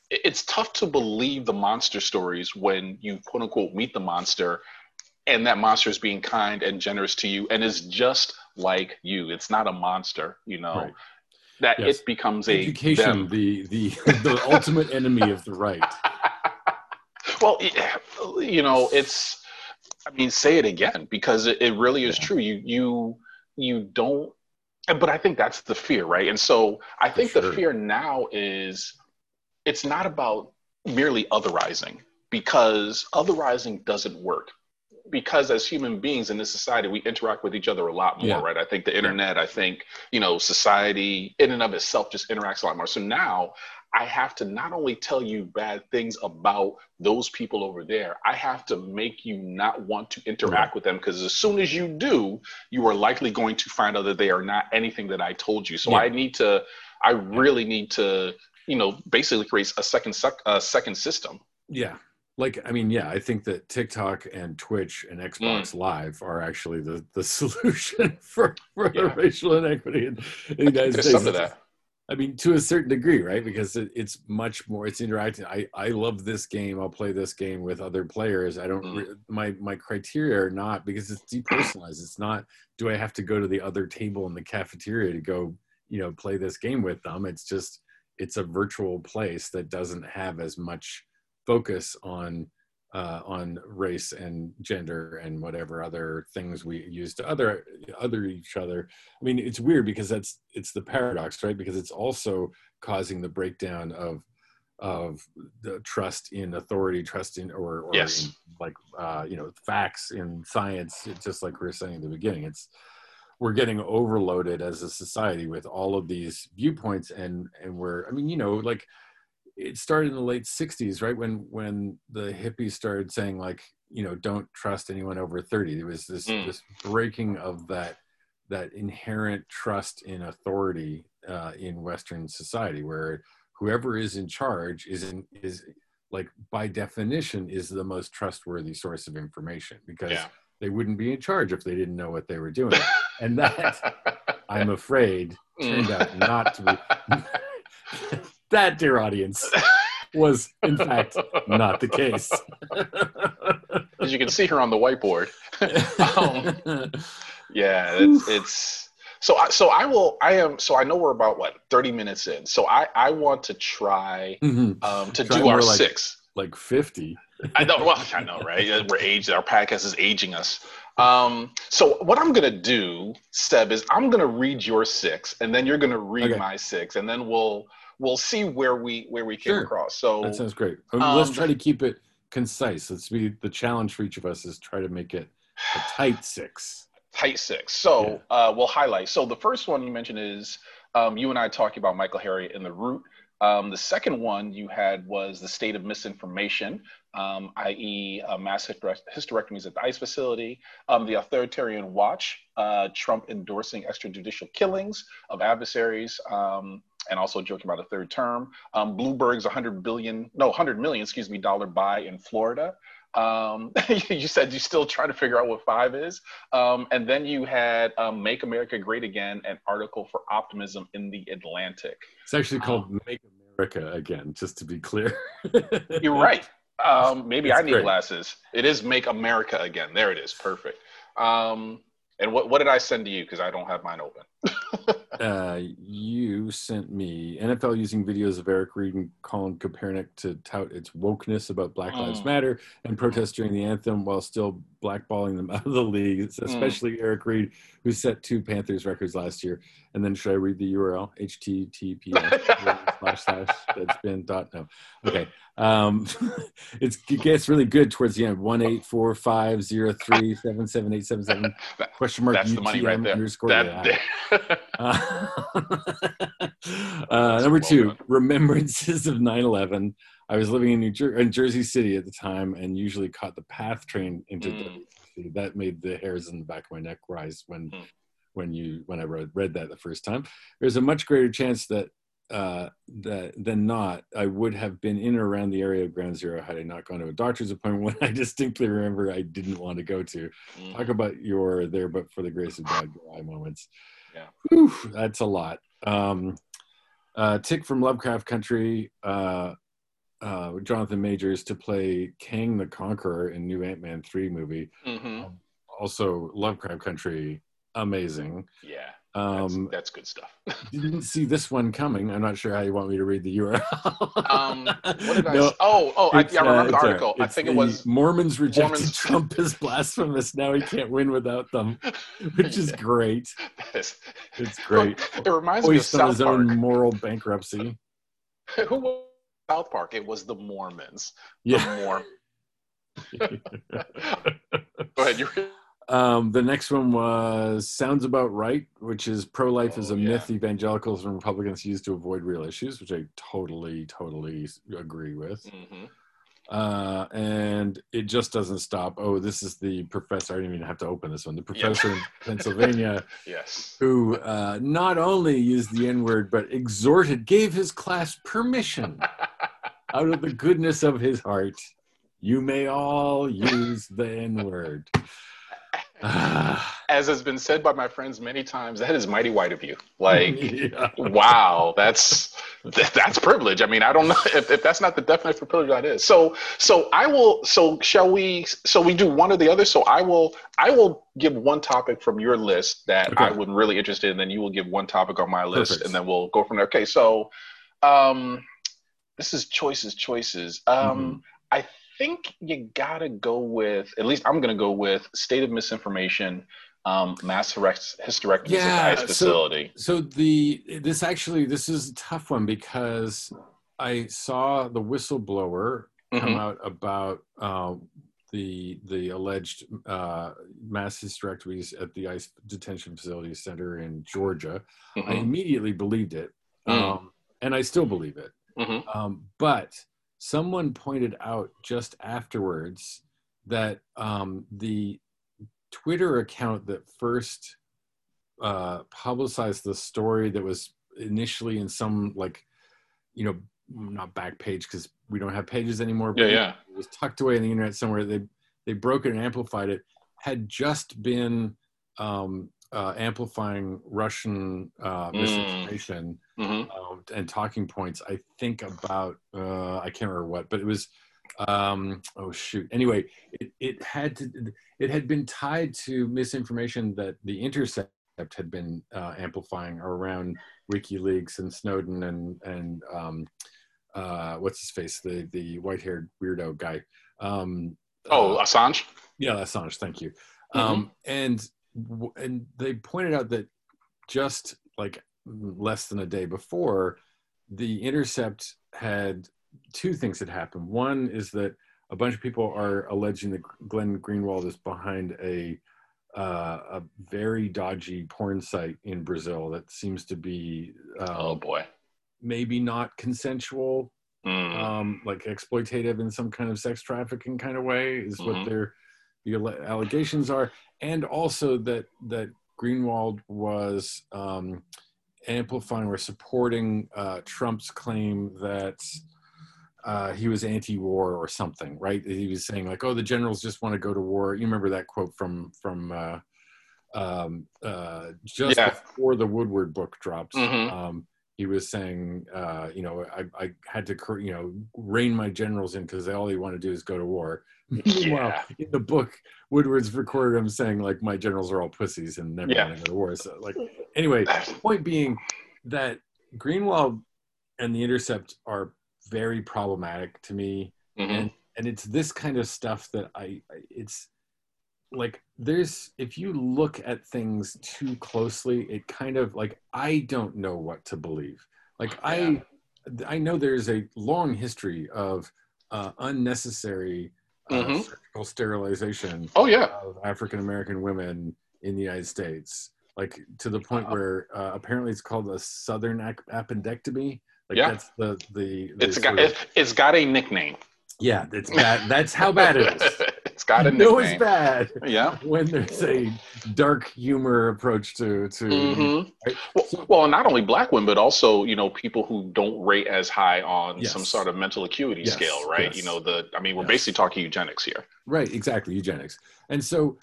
B: it's tough to believe the monster stories when you quote unquote meet the monster and that monster is being kind and generous to you and is just like you. It's not a monster, you know. Right. That yes. it becomes a
A: education, them. the the the ultimate enemy of the right.
B: Well, you know, it's. I mean, say it again because it, it really is yeah. true. You you you don't. But I think that's the fear, right? And so I think sure. the fear now is it's not about merely otherizing because otherizing doesn't work because as human beings in this society we interact with each other a lot more yeah. right i think the internet i think you know society in and of itself just interacts a lot more so now i have to not only tell you bad things about those people over there i have to make you not want to interact with them because as soon as you do you are likely going to find out that they are not anything that i told you so yeah. i need to i really need to you know basically create a second sec- a second system
A: yeah like i mean yeah i think that tiktok and twitch and xbox mm. live are actually the the solution for, for yeah. racial inequity in, in the united There's states that. I mean to a certain degree right? Because it, it's much more it's interactive i i love this game. I'll play this game with other players. I don't mm. my my criteria are not because it's depersonalized. It's not do i have to go to the other table in the cafeteria to go you know play this game with them? It's just it's a virtual place that doesn't have as much focus on uh, on race and gender and whatever other things we use to other other each other. I mean, it's weird because that's it's the paradox, right? Because it's also causing the breakdown of of the trust in authority, trust in or, or
B: yes.
A: in like uh, you know facts in science. Just like we were saying at the beginning, it's we're getting overloaded as a society with all of these viewpoints, and and we're I mean you know like it started in the late 60s right when when the hippies started saying like you know don't trust anyone over 30 there was this mm. this breaking of that that inherent trust in authority uh, in western society where whoever is in charge is in is like by definition is the most trustworthy source of information because yeah. they wouldn't be in charge if they didn't know what they were doing and that i'm afraid turned mm. out not to be that, dear audience, was in fact not the case.
B: As you can see her on the whiteboard. um, yeah, it's, it's so. I, so I will. I am. So I know we're about what thirty minutes in. So I I want to try mm-hmm. um, to try do our
A: like,
B: six.
A: Like fifty.
B: I know. Well, I know, right? We're aged. Our podcast is aging us. Um, so what I'm gonna do, Seb, is I'm gonna read your six, and then you're gonna read okay. my six, and then we'll we'll see where we where we came sure. across. So
A: that sounds great. Um, let's try to keep it concise. Let's be the challenge for each of us is try to make it a tight six.
B: Tight six. So yeah. uh, we'll highlight. So the first one you mentioned is um, you and I talking about Michael Harriot and the root. Um, the second one you had was the state of misinformation, um, i.e., uh, mass hysterectomies at the ICE facility, um, the authoritarian watch, uh, Trump endorsing extrajudicial killings of adversaries, um, and also joking about a third term. Um, Bloomberg's 100 billion, no, 100 million, excuse me, dollar buy in Florida. Um, you said you still trying to figure out what five is. Um, and then you had um, Make America Great Again, an article for optimism in the Atlantic.
A: It's actually called um, Make America Again, just to be clear.
B: you're right. Um, maybe it's I need great. glasses. It is Make America Again. There it is. Perfect. Um, and what, what did I send to you? Because I don't have mine open.
A: uh, you sent me NFL using videos of Eric Reid and Colin Kaepernick to tout its wokeness about Black Lives mm. Matter and protest during the anthem while still blackballing them out of the league, mm. especially mm. Eric Reid, who set two Panthers records last year. And then should I read the URL? https slash slash that's been dot no. Okay. Um, it gets really good towards the end. One eight four five zero three seven seven eight seven seven question mark
B: That's UTM the money right there.
A: underscore. That, uh, uh, number two, remembrances of 9-11. I was living in New Jer- in Jersey City at the time and usually caught the PATH train into mm. That made the hairs in the back of my neck rise when mm. when you when I read, read that the first time. There's a much greater chance that uh, than not, I would have been in or around the area of Ground Zero had I not gone to a doctor's appointment when I distinctly remember I didn't want to go to. Mm. Talk about your there, but for the grace of God, eye moments.
B: Yeah,
A: Whew, that's a lot. Um, uh, Tic from Lovecraft Country, uh, uh, Jonathan Majors to play Kang the Conqueror in new Ant Man three movie.
B: Mm-hmm. Um,
A: also, Lovecraft Country amazing.
B: Yeah.
A: Um,
B: that's, that's good stuff.
A: You didn't see this one coming. I'm not sure how you want me to read the URL.
B: um, what did I? No, oh, oh, I, I remember uh, the article. I think it was
A: Mormons rejected Mormons. Trump as blasphemous. Now he can't win without them, which is great. it's great.
B: It reminds Hoist me of South his Park. own
A: moral bankruptcy.
B: Who was South Park? It was the Mormons. Yeah. The Mormons. Go ahead. You're
A: um, the next one was Sounds About Right, which is pro life oh, is a yeah. myth evangelicals and Republicans use to avoid real issues, which I totally, totally agree with. Mm-hmm. Uh, and it just doesn't stop. Oh, this is the professor. I didn't even have to open this one. The professor in Pennsylvania,
B: yes,
A: who uh, not only used the N word but exhorted, gave his class permission out of the goodness of his heart. You may all use the N word.
B: as has been said by my friends many times, that is mighty white of you. Like, yeah. wow, that's that's privilege. I mean, I don't know if, if that's not the definition for privilege, that is. So, so I will. So, shall we? So we do one or the other. So I will. I will give one topic from your list that okay. I would really interested in. Then you will give one topic on my list, Perfect. and then we'll go from there. Okay. So, um, this is choices, choices. Um, mm-hmm. I think you gotta go with at least I'm gonna go with state of misinformation, um, mass hysterectomy yeah, at the ICE facility.
A: So, so the this actually this is a tough one because I saw the whistleblower mm-hmm. come out about uh, the the alleged uh, mass hysterectomies at the ICE detention facility center in Georgia. Mm-hmm. I immediately believed it, mm. um, and I still believe it. Mm-hmm. Um, but someone pointed out just afterwards that um, the Twitter account that first uh, publicized the story that was initially in some like, you know, not back page because we don't have pages anymore.
B: yeah, yeah.
A: It was tucked away in the internet somewhere. They they broke it and amplified it. Had just been um, uh, amplifying Russian uh, mm. misinformation mm-hmm. um, and talking points. I think about uh, I can't remember what, but it was um, oh shoot. Anyway, it, it had to it had been tied to misinformation that the Intercept had been uh, amplifying around WikiLeaks and Snowden and and um, uh, what's his face the the white haired weirdo guy. Um,
B: oh, uh, Assange.
A: Yeah, Assange. Thank you. Mm-hmm. Um, and and they pointed out that just like less than a day before, the intercept had two things that happened. One is that a bunch of people are alleging that Glenn Greenwald is behind a uh, a very dodgy porn site in Brazil that seems to be
B: um, oh boy
A: maybe not consensual mm. um, like exploitative in some kind of sex trafficking kind of way is mm-hmm. what their the allegations are and also that that Greenwald was um, amplifying or supporting uh, Trump's claim that uh, he was anti-war or something, right? He was saying like, "Oh, the generals just want to go to war." You remember that quote from from uh, um, uh, just yeah. before the Woodward book dropped. Mm-hmm. Um, he was saying, uh, you know, I, I had to, you know, rein my generals in because all they want to do is go to war. Yeah. in the book, Woodward's recorded him saying like, my generals are all pussies and never yeah. want to go to war. So like, anyway, point being that Greenwald and the Intercept are very problematic to me, mm-hmm. and and it's this kind of stuff that I, it's like there's if you look at things too closely it kind of like i don't know what to believe. Like i i know there's a long history of uh, unnecessary uh, mm-hmm. surgical sterilization
B: oh yeah.
A: of african american women in the united states. Like to the point where uh, apparently it's called a southern appendectomy. Like
B: yeah.
A: that's the the,
B: the it's got of, it's got a nickname.
A: Yeah it's bad that's how bad
B: It's got a nickname.
A: No, it's bad.
B: Yeah.
A: When there's a dark humor approach to to.
B: Mm-hmm. Right? Well, well, not only black women, but also you know people who don't rate as high on yes. some sort of mental acuity yes. scale, right? Yes. You know the. I mean, we're basically talking eugenics here.
A: Right. Exactly. Eugenics. And so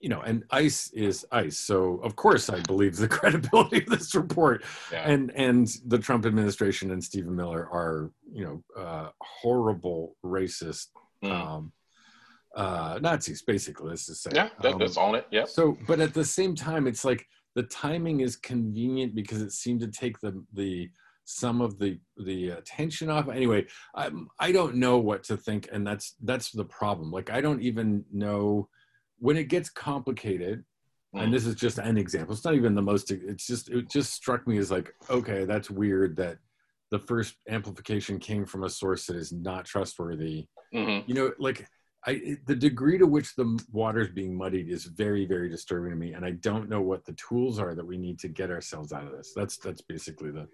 A: you know, and ICE is ICE. So of course I believe the credibility of this report. Yeah. And and the Trump administration and Stephen Miller are, you know, uh, horrible racist mm. um, uh, Nazis, basically. Let's just say.
B: Yeah, that, that's um, on it. Yeah.
A: So, but at the same time, it's like the timing is convenient because it seemed to take the the some of the the attention off. Anyway, I I don't know what to think, and that's that's the problem. Like I don't even know when it gets complicated. Mm. And this is just an example. It's not even the most. It's just it just struck me as like okay, that's weird that the first amplification came from a source that is not trustworthy. Mm-hmm. You know, like I, the degree to which the water is being muddied is very, very disturbing to me, and I don't know what the tools are that we need to get ourselves out of this. That's that's basically the.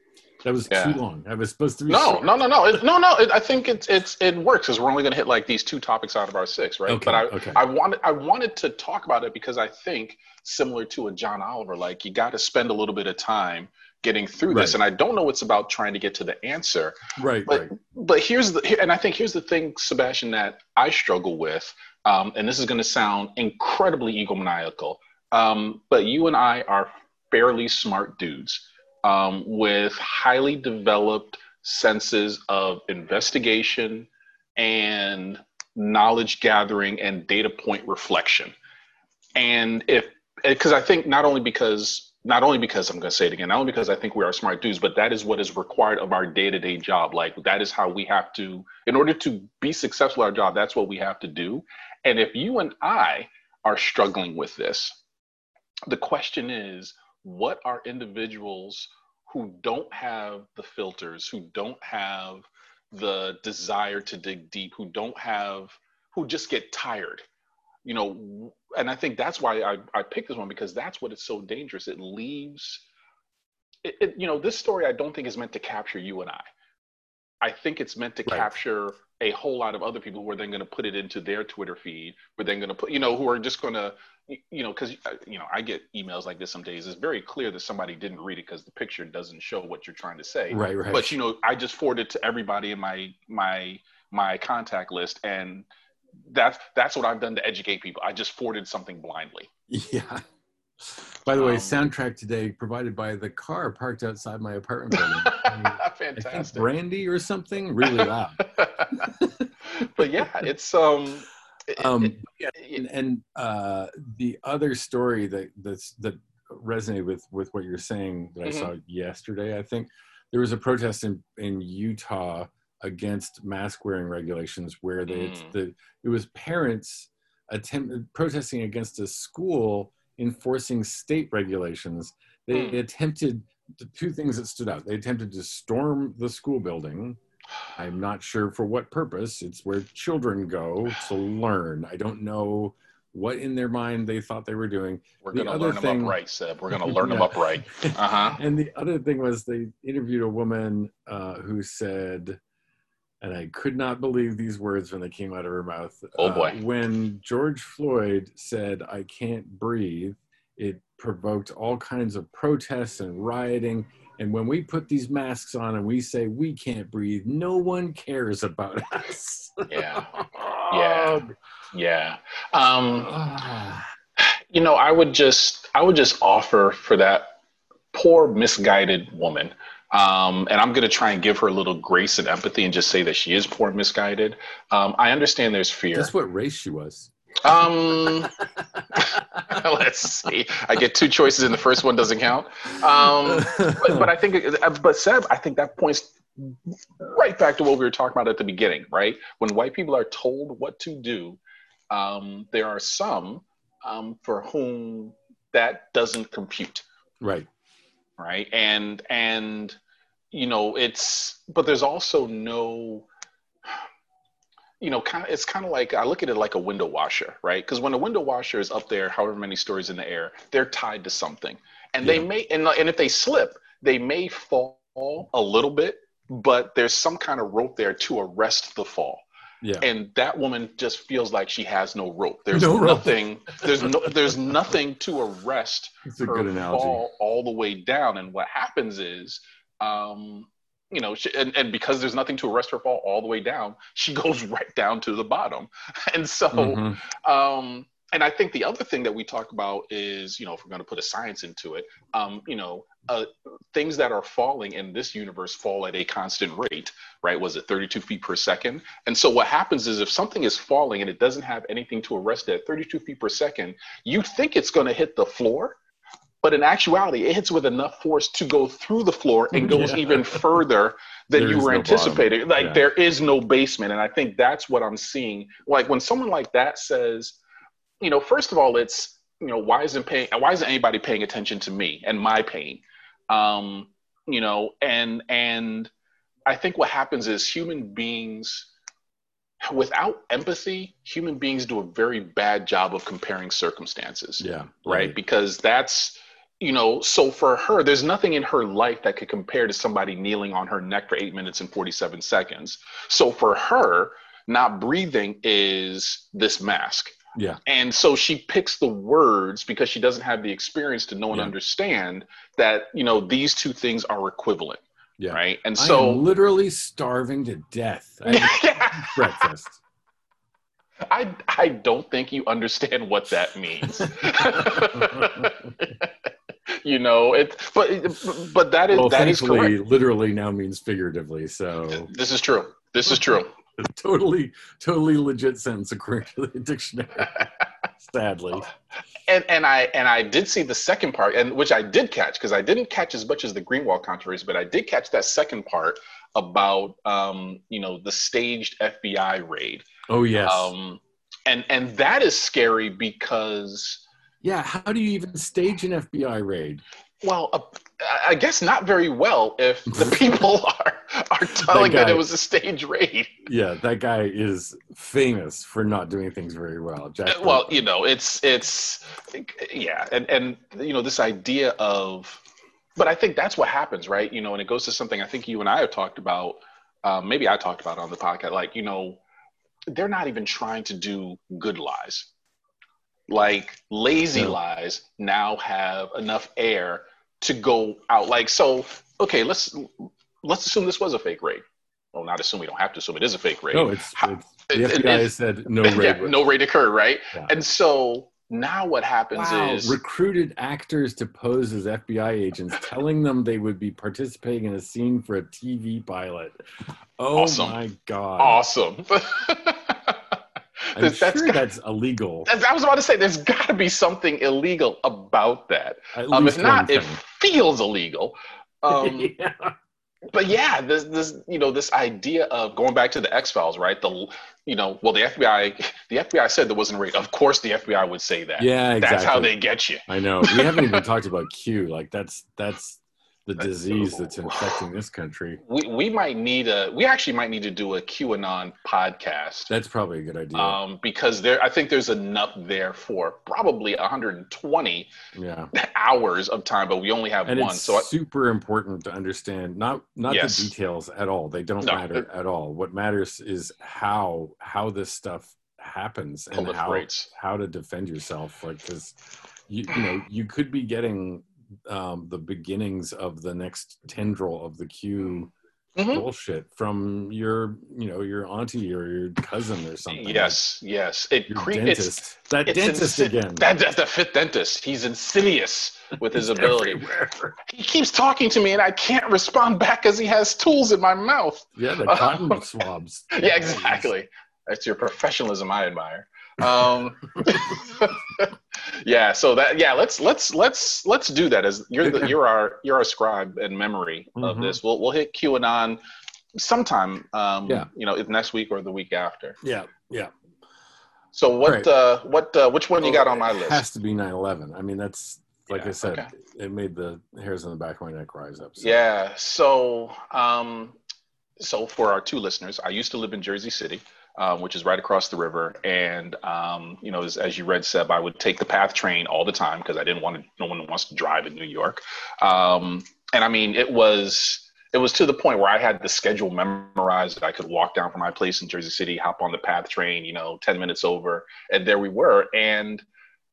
A: That was yeah. too long. I was supposed to be.
B: No, short. no, no, no, it, no, no. It, I think it's it's it works because we're only going to hit like these two topics out of our six, right? Okay, but I okay. I wanted I wanted to talk about it because I think similar to a John Oliver, like you got to spend a little bit of time getting through right. this and i don't know it's about trying to get to the answer
A: right
B: but
A: right.
B: but here's the and i think here's the thing sebastian that i struggle with um, and this is going to sound incredibly egomaniacal um, but you and i are fairly smart dudes um, with highly developed senses of investigation and knowledge gathering and data point reflection and if because i think not only because not only because I'm going to say it again, not only because I think we are smart dudes, but that is what is required of our day to day job. Like that is how we have to, in order to be successful at our job, that's what we have to do. And if you and I are struggling with this, the question is, what are individuals who don't have the filters, who don't have the desire to dig deep, who don't have, who just get tired? You know, and I think that's why I, I picked this one because that's what it's so dangerous. It leaves, it, it, you know, this story I don't think is meant to capture you and I. I think it's meant to right. capture a whole lot of other people who are then going to put it into their Twitter feed, who are then going to put, you know, who are just going to, you know, because, uh, you know, I get emails like this some days. It's very clear that somebody didn't read it because the picture doesn't show what you're trying to say.
A: Right, right.
B: But, you know, I just forwarded to everybody in my, my, my contact list and, that's that's what I've done to educate people. I just forwarded something blindly.
A: Yeah. By the um, way, soundtrack today provided by the car parked outside my apartment building. I
B: mean, Fantastic.
A: brandy or something, really loud.
B: but yeah, it's um.
A: um, it, and, and uh, the other story that that's that resonated with with what you're saying that mm-hmm. I saw yesterday, I think there was a protest in in Utah against mask wearing regulations where they, mm. the, it was parents attempt, protesting against a school enforcing state regulations. They mm. attempted the two things that stood out. They attempted to storm the school building. I'm not sure for what purpose. It's where children go to learn. I don't know what in their mind they thought they were doing.
B: We're going to learn thing, them upright, Seb. We're going to learn yeah. them upright. Uh-huh.
A: and the other thing was they interviewed a woman uh, who said and I could not believe these words when they came out of her mouth.
B: Oh boy!
A: Uh, when George Floyd said, "I can't breathe," it provoked all kinds of protests and rioting. And when we put these masks on and we say we can't breathe, no one cares about us.
B: yeah, yeah, yeah. Um, you know, I would just, I would just offer for that poor misguided woman um, and I'm going to try and give her a little grace and empathy and just say that she is poor and misguided. Um, I understand there's fear.
A: That's what race she was.
B: Um, let's see. I get two choices, and the first one doesn't count. Um, but, but I think, but Seb, I think that points right back to what we were talking about at the beginning, right? When white people are told what to do, um, there are some um, for whom that doesn't compute.
A: Right.
B: Right. And and you know it's but there's also no you know kind of it's kind of like i look at it like a window washer right because when a window washer is up there however many stories in the air they're tied to something and yeah. they may and, and if they slip they may fall a little bit but there's some kind of rope there to arrest the fall
A: yeah.
B: And that woman just feels like she has no rope. There's no nothing. Rope. there's no. There's nothing to arrest her fall all the way down. And what happens is um, you know, she, and, and because there's nothing to arrest her fall all the way down, she goes right down to the bottom. And so, mm-hmm. um, and I think the other thing that we talk about is, you know, if we're going to put a science into it, um, you know, uh, things that are falling in this universe fall at a constant rate, right? Was it 32 feet per second? And so what happens is if something is falling and it doesn't have anything to arrest it at 32 feet per second, you think it's going to hit the floor, but in actuality, it hits with enough force to go through the floor and goes yeah. even further than you were no anticipating. Bottom. Like yeah. there is no basement, and I think that's what I'm seeing. Like when someone like that says you know, first of all, it's you know why isn't paying why isn't anybody paying attention to me and my pain? Um, you know, and and I think what happens is human beings without empathy, human beings do a very bad job of comparing circumstances.
A: Yeah.
B: Right? right. Because that's you know, so for her, there's nothing in her life that could compare to somebody kneeling on her neck for eight minutes and 47 seconds. So for her, not breathing is this mask.
A: Yeah.
B: And so she picks the words because she doesn't have the experience to know and yeah. understand that, you know, these two things are equivalent. Yeah. Right. And so
A: literally starving to death. I breakfast.
B: I I don't think you understand what that means. you know, it but but that is well, that is correct.
A: literally now means figuratively. So
B: this is true. This is true.
A: totally, totally legit sentence according to the dictionary. Sadly.
B: And and I and I did see the second part, and which I did catch because I didn't catch as much as the Greenwald controversy, but I did catch that second part about um, you know the staged FBI raid.
A: Oh yes.
B: Um, and and that is scary because.
A: Yeah, how do you even stage an FBI raid?
B: Well, uh, I guess not very well if the people are are telling that, guy, that, it was a stage raid.
A: Yeah, that guy is famous for not doing things very well.
B: Jack well, you know, it's it's yeah, and and you know this idea of, but I think that's what happens, right? You know, and it goes to something I think you and I have talked about. Um, maybe I talked about on the podcast, like you know, they're not even trying to do good lies. Like lazy yeah. lies now have enough air to go out. Like so, okay, let's let's assume this was a fake raid. Well, not assume we don't have to assume it is a fake raid.
A: No, it's, it's the FBI it, said no raid.
B: Yeah, no raid occurred, right? Yeah. And so now what happens wow. is
A: recruited actors to pose as FBI agents, telling them they would be participating in a scene for a TV pilot. Oh awesome. my god!
B: Awesome.
A: I'm that's, sure got, that's illegal.
B: I was about to say, there's got to be something illegal about that. Um, if not, thing. it feels illegal. Um, yeah. But yeah, this this you know this idea of going back to the X Files, right? The you know, well, the FBI the FBI said there wasn't a raid. Of course, the FBI would say that.
A: Yeah, exactly.
B: That's how they get you.
A: I know. We haven't even talked about Q. Like that's that's the disease that's infecting this country.
B: We, we might need a we actually might need to do a QAnon podcast.
A: That's probably a good idea.
B: Um, because there I think there's enough there for probably 120
A: yeah.
B: hours of time, but we only have
A: and
B: one.
A: It's
B: so
A: super important to understand not not yes. the details at all. They don't no, matter at all. What matters is how how this stuff happens and how how to defend yourself. Like because you you know you could be getting um, the beginnings of the next tendril of the Q mm-hmm. bullshit from your, you know, your auntie or your cousin or something.
B: Yes, yes. It
A: cre- dentist. that it's dentist insi- again.
B: That, that's the fifth dentist. He's insidious with his ability. Everywhere. He keeps talking to me and I can't respond back because he has tools in my mouth.
A: Yeah, the cotton swabs.
B: Yeah, exactly. That's your professionalism I admire. Um, yeah so that yeah let's let's let's let's do that as you're the, you're our you're our scribe and memory mm-hmm. of this we'll we'll hit qanon sometime um yeah. you know if next week or the week after
A: yeah yeah
B: so what right. uh what uh which one you got on my list
A: has to be 9-11 i mean that's like yeah, i said okay. it made the hairs on the back of my neck rise up
B: so. yeah so um so for our two listeners i used to live in jersey city um, which is right across the river. And um, you know, as, as, you read, Seb, I would take the PATH train all the time because I didn't want to. No one wants to drive in New York. Um, and I mean, it was it was to the point where I had the schedule memorized. I could walk down from my place in Jersey City, hop on the PATH train, you know, ten minutes over, and there we were. And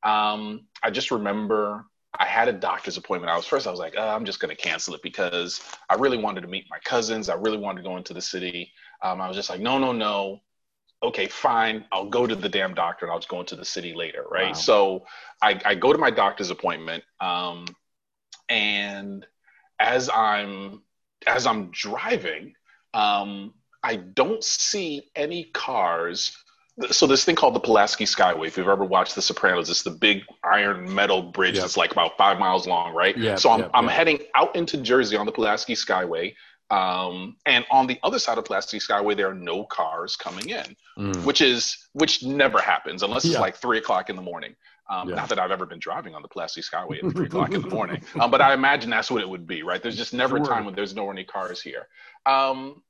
B: um, I just remember I had a doctor's appointment. I was first, I was like, oh, I'm just going to cancel it because I really wanted to meet my cousins. I really wanted to go into the city. Um, I was just like, no, no, no okay, fine, I'll go to the damn doctor and I'll just go into the city later, right? Wow. So I, I, go to my doctor's appointment, um, and as I'm as I'm driving, um, I don't see any cars. So this thing called the Pulaski Skyway. If you've ever watched The Sopranos, it's the big iron metal bridge yep. that's like about five miles long, right? Yeah. So I'm yep, I'm yep. heading out into Jersey on the Pulaski Skyway. Um, and on the other side of Pulaski Skyway, there are no cars coming in, mm. which is which never happens unless yeah. it's like three o'clock in the morning. Um, yeah. Not that I've ever been driving on the Pulaski Skyway at three o'clock in the morning, um, but I imagine that's what it would be, right? There's just never sure. a time when there's no any cars here. Um,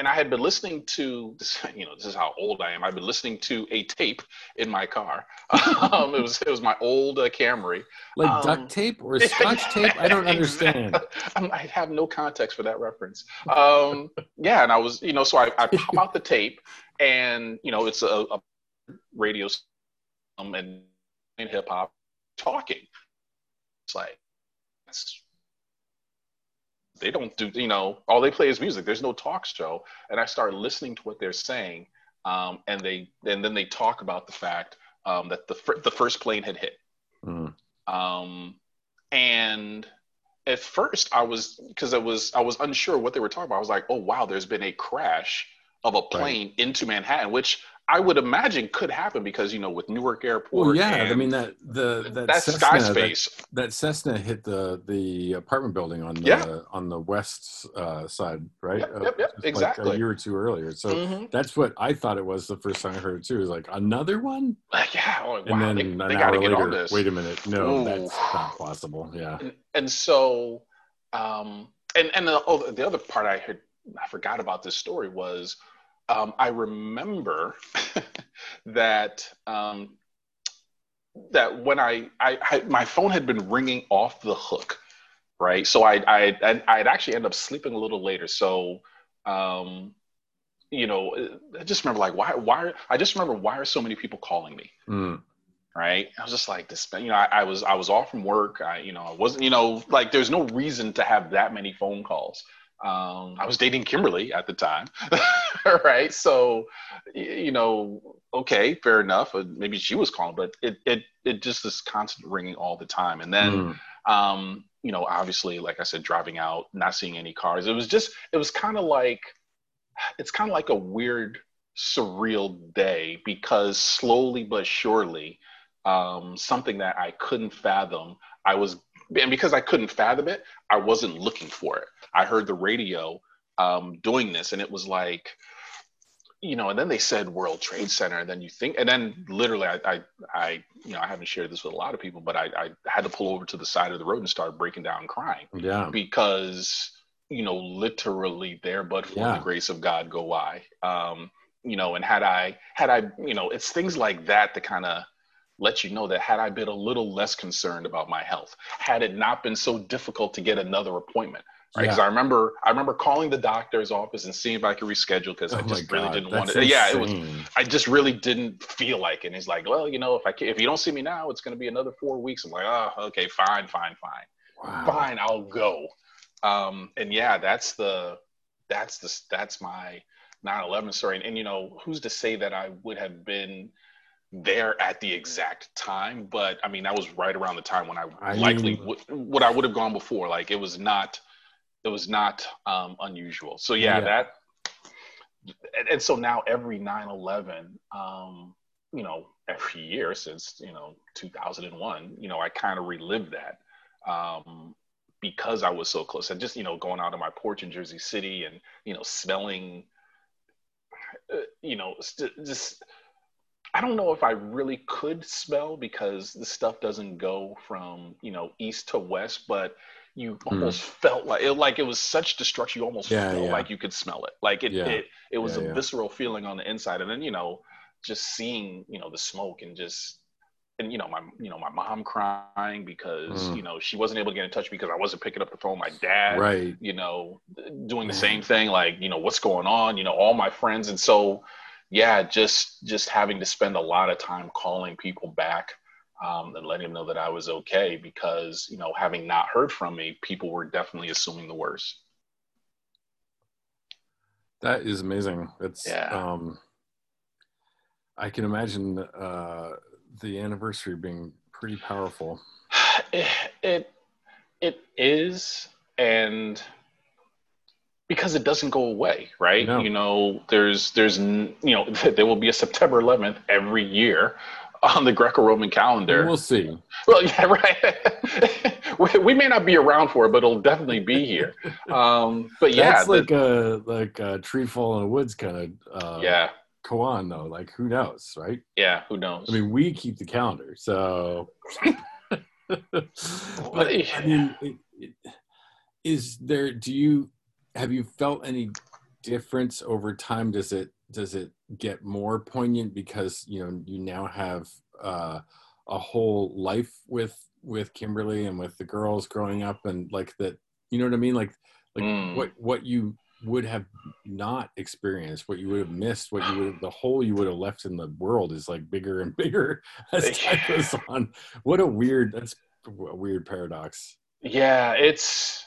B: and I had been listening to this, you know, this is how old I am. I've been listening to a tape in my car. Um, it was it was my old uh, Camry.
A: Like um, duct tape or scotch tape? I don't understand.
B: I have no context for that reference. Um, yeah, and I was, you know, so I, I pop out the tape, and you know, it's a, a radio and hip hop talking. It's like that's they don't do you know all they play is music there's no talk show and i start listening to what they're saying um, and they and then they talk about the fact um, that the, fir- the first plane had hit mm. um, and at first i was because i was i was unsure what they were talking about i was like oh wow there's been a crash of a plane right. into manhattan which I would imagine could happen because you know with Newark Airport.
A: Well, yeah, I mean that the that
B: that's Cessna, sky space.
A: That, that, Cessna hit the the apartment building on the yeah. on the west uh, side, right?
B: Yep, yep, yep exactly.
A: Like a year or two earlier. So mm-hmm. that's what I thought it was the first time I heard it too. Is like another one.
B: Uh, yeah. Oh, wow.
A: And then they, an they hour later, wait a minute, no, Ooh. that's not possible. Yeah.
B: And, and so, um, and and the, oh, the other part I had I forgot about this story was um, I remember that um, that when I, I, I, my phone had been ringing off the hook, right? So I I I'd actually end up sleeping a little later. So um, you know, I just remember like why why I just remember why are so many people calling me? Mm. Right. I was just like this, you know, I, I was I was off from work. I, you know, I wasn't, you know, like there's no reason to have that many phone calls. Um, I was dating Kimberly at the time, right? So, you know, okay, fair enough. Uh, maybe she was calling, but it it it just is constant ringing all the time. And then, mm. um, you know, obviously, like I said, driving out, not seeing any cars. It was just, it was kind of like, it's kind of like a weird, surreal day because slowly but surely, um, something that I couldn't fathom, I was and because I couldn't fathom it, I wasn't looking for it. I heard the radio um, doing this, and it was like, you know, and then they said World Trade Center, and then you think, and then literally, I, I, I you know, I haven't shared this with a lot of people, but I, I had to pull over to the side of the road and start breaking down crying.
A: Yeah.
B: Because, you know, literally there, but for yeah. the grace of God, go I. Um, you know, and had I, had I, you know, it's things like that that kind of let you know that had I been a little less concerned about my health, had it not been so difficult to get another appointment, right? Because yeah. I remember, I remember calling the doctor's office and seeing if I could reschedule because oh I just really didn't want to. Yeah, it was. I just really didn't feel like it. And he's like, well, you know, if I can, if you don't see me now, it's going to be another four weeks. I'm like, oh, okay, fine, fine, fine, wow. fine, I'll go. Um, and yeah, that's the, that's the, that's my 9/11 story. And, and you know, who's to say that I would have been there at the exact time, but I mean that was right around the time when I, I likely would what I would have gone before. Like it was not, it was not um, unusual. So yeah, yeah. that, and, and, so now every 9/11, um, you know, every year since you know 2001, you know, I kind of relive that um, because I was so close. And just you know, going out on my porch in Jersey City and you know, smelling, uh, you know, st- just I don't know if I really could smell because the stuff doesn't go from you know east to west, but you hmm. almost mm. felt like it like it was such destruction. You almost yeah, felt yeah. like you could smell it. Like it yeah. it, it was a visceral feeling on the inside, and then you know just seeing you know the smoke and just and you know my you know my mom crying because mm. you know she wasn't able to get in touch because I wasn't picking up the phone. My dad,
A: right,
B: you know, doing the same thing. Like you know what's going on. You know all my friends, and so yeah, just just having to spend a lot of time calling people back um, and letting them know that I was okay because you know having not heard from me, people were definitely assuming the worst.
A: That is amazing. It's yeah. Um, I can imagine uh, the anniversary being pretty powerful.
B: It, it it is, and because it doesn't go away, right? No. You know, there's there's you know there will be a September 11th every year on the Greco-Roman calendar.
A: We'll see.
B: Well, yeah, right. we may not be around for it, but it'll definitely be here. Um, but yeah,
A: that's like the, a like a tree fall in the woods kind of. Uh,
B: yeah.
A: Koan though, like who knows, right?
B: Yeah, who knows?
A: I mean, we keep the calendar, so. but I mean, it, it, is there? Do you have you felt any difference over time? Does it does it get more poignant because you know you now have uh, a whole life with with Kimberly and with the girls growing up and like that you know what I mean? Like like mm. what what you would have not experienced what you would have missed what you would have the hole you would have left in the world is like bigger and bigger as time goes on. What a weird that's a weird paradox.
B: Yeah it's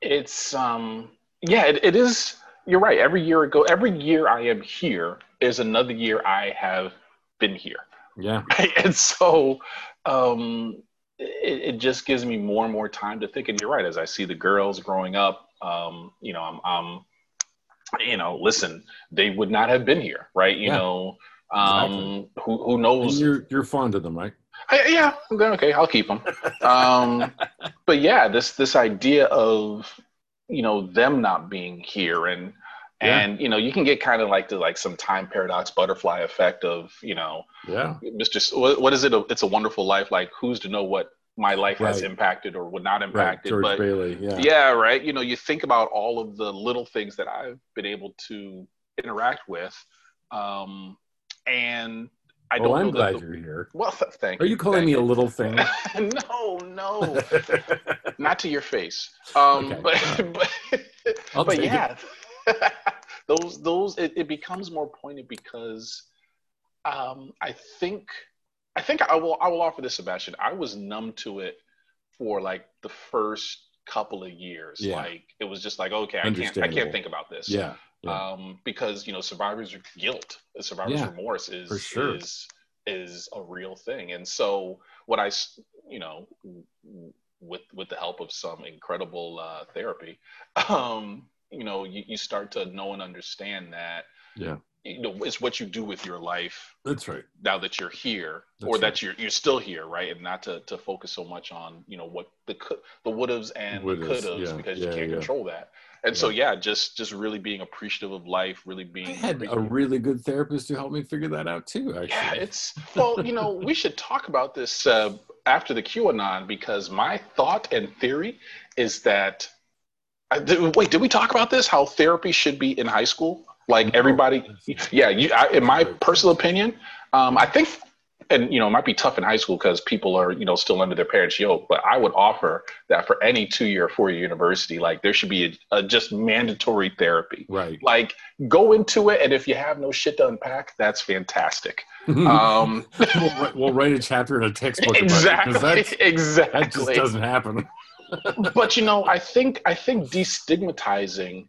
B: it's um yeah it, it is you're right. Every year ago, every year I am here is another year I have been here.
A: Yeah.
B: Right? And so um, it, it, just gives me more and more time to think. And you're right. As I see the girls growing up, um, you know, I'm, I'm, you know, listen, they would not have been here, right? You yeah. know, um, exactly. who who knows?
A: And you're you're fond of them, right?
B: I, yeah. Okay, I'll keep them. um, but yeah, this this idea of you know them not being here and yeah. and you know you can get kind of like the like some time paradox butterfly effect of you know
A: yeah
B: mr what, what is it it's a wonderful life like who's to know what my life right. has impacted or would not impacted
A: right.
B: but
A: Bailey, yeah.
B: yeah right you know you think about all of the little things that i've been able to interact with um and I
A: don't. Well, I'm glad the, you're here.
B: Well, thank
A: Are
B: you.
A: you calling me
B: you.
A: a little thing?
B: no, no, not to your face. Um, okay. But but, but yeah, those those it, it, becomes more pointed because um, I think I think I will I will offer this, Sebastian. I was numb to it for like the first couple of years. Yeah. Like it was just like okay, I can't I can't think about this.
A: Yeah.
B: Yeah. Um, because you know survivors guilt survivors yeah, remorse is
A: sure.
B: is is a real thing and so what i you know with with the help of some incredible uh, therapy um, you know you, you start to know and understand that
A: yeah
B: you know it's what you do with your life
A: that's right
B: now that you're here that's or right. that you're you're still here right and not to to focus so much on you know what the could the would haves and would could-haves yeah. because yeah, you can't yeah. control that and so yeah. just just really being appreciative of life really being I
A: had a really good therapist to help me figure that out too actually.
B: yeah it's well you know we should talk about this uh, after the qanon because my thought and theory is that I, wait did we talk about this? How therapy should be in high school? Like everybody yeah you I, in my personal opinion um, i think and you know it might be tough in high school because people are you know still under their parents yoke but i would offer that for any two year four year university like there should be a, a, just mandatory therapy.
A: Right.
B: Like go into it and if you have no shit to unpack that's fantastic. Um,
A: we'll, we'll, write a chapter in a textbook
B: exactly exactly
A: that just doesn't happen.
B: But you know i think i think destigmatizing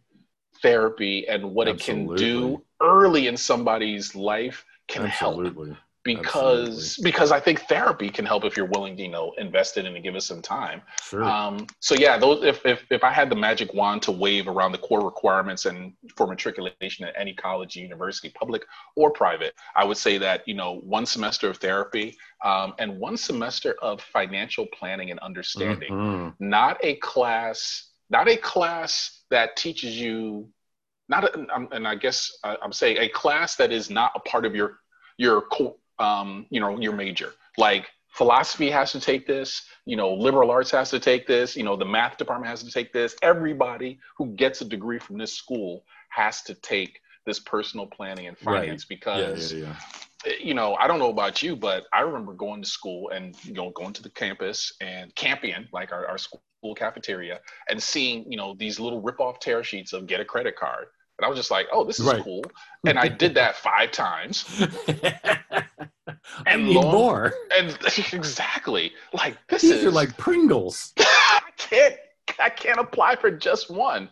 B: therapy and what Absolutely. it can do early in somebody's life can Absolutely. help because Absolutely. because I think therapy can help if you're willing to you know invest in it and give it some time.
A: Sure.
B: Um, so yeah, those if, if if I had the magic wand to wave around the core requirements and for matriculation at any college, university, public or private, I would say that you know one semester of therapy um, and one semester of financial planning and understanding. Mm-hmm. Not a class, not a class that teaches you. Not a, and I guess I'm saying a class that is not a part of your your um, you know, your major. Like philosophy has to take this, you know, liberal arts has to take this, you know, the math department has to take this. Everybody who gets a degree from this school has to take this personal planning and finance right. because yeah, yeah, yeah. you know, I don't know about you, but I remember going to school and you know, going to the campus and camping, like our, our school cafeteria, and seeing, you know, these little rip-off tear sheets of get a credit card. And I was just like, oh, this is right. cool. And I did that five times.
A: and long, more.
B: And exactly, like this
A: These
B: is
A: are like Pringles.
B: I can't, I can't apply for just one.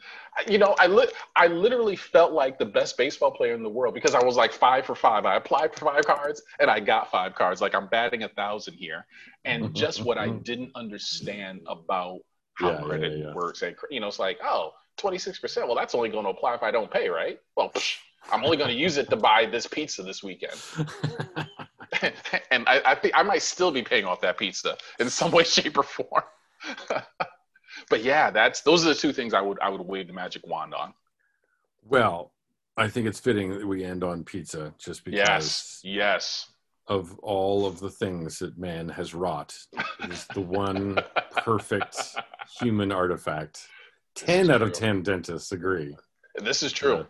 B: you know, I li- I literally felt like the best baseball player in the world because I was like five for five. I applied for five cards and I got five cards. Like I'm batting a thousand here, and just what I didn't understand about how
A: Yeah,
B: credit
A: yeah, yeah.
B: works, and you know, it's like oh. 26%. Well, that's only going to apply if I don't pay, right? Well, psh, I'm only going to use it to buy this pizza this weekend. and I, I think I might still be paying off that pizza in some way, shape, or form. but yeah, that's those are the two things I would I would wave the magic wand on.
A: well, I think it's fitting that we end on pizza just because
B: Yes, yes.
A: of all of the things that man has wrought. It is the one perfect human artifact. 10 out of 10 dentists agree.
B: This is true.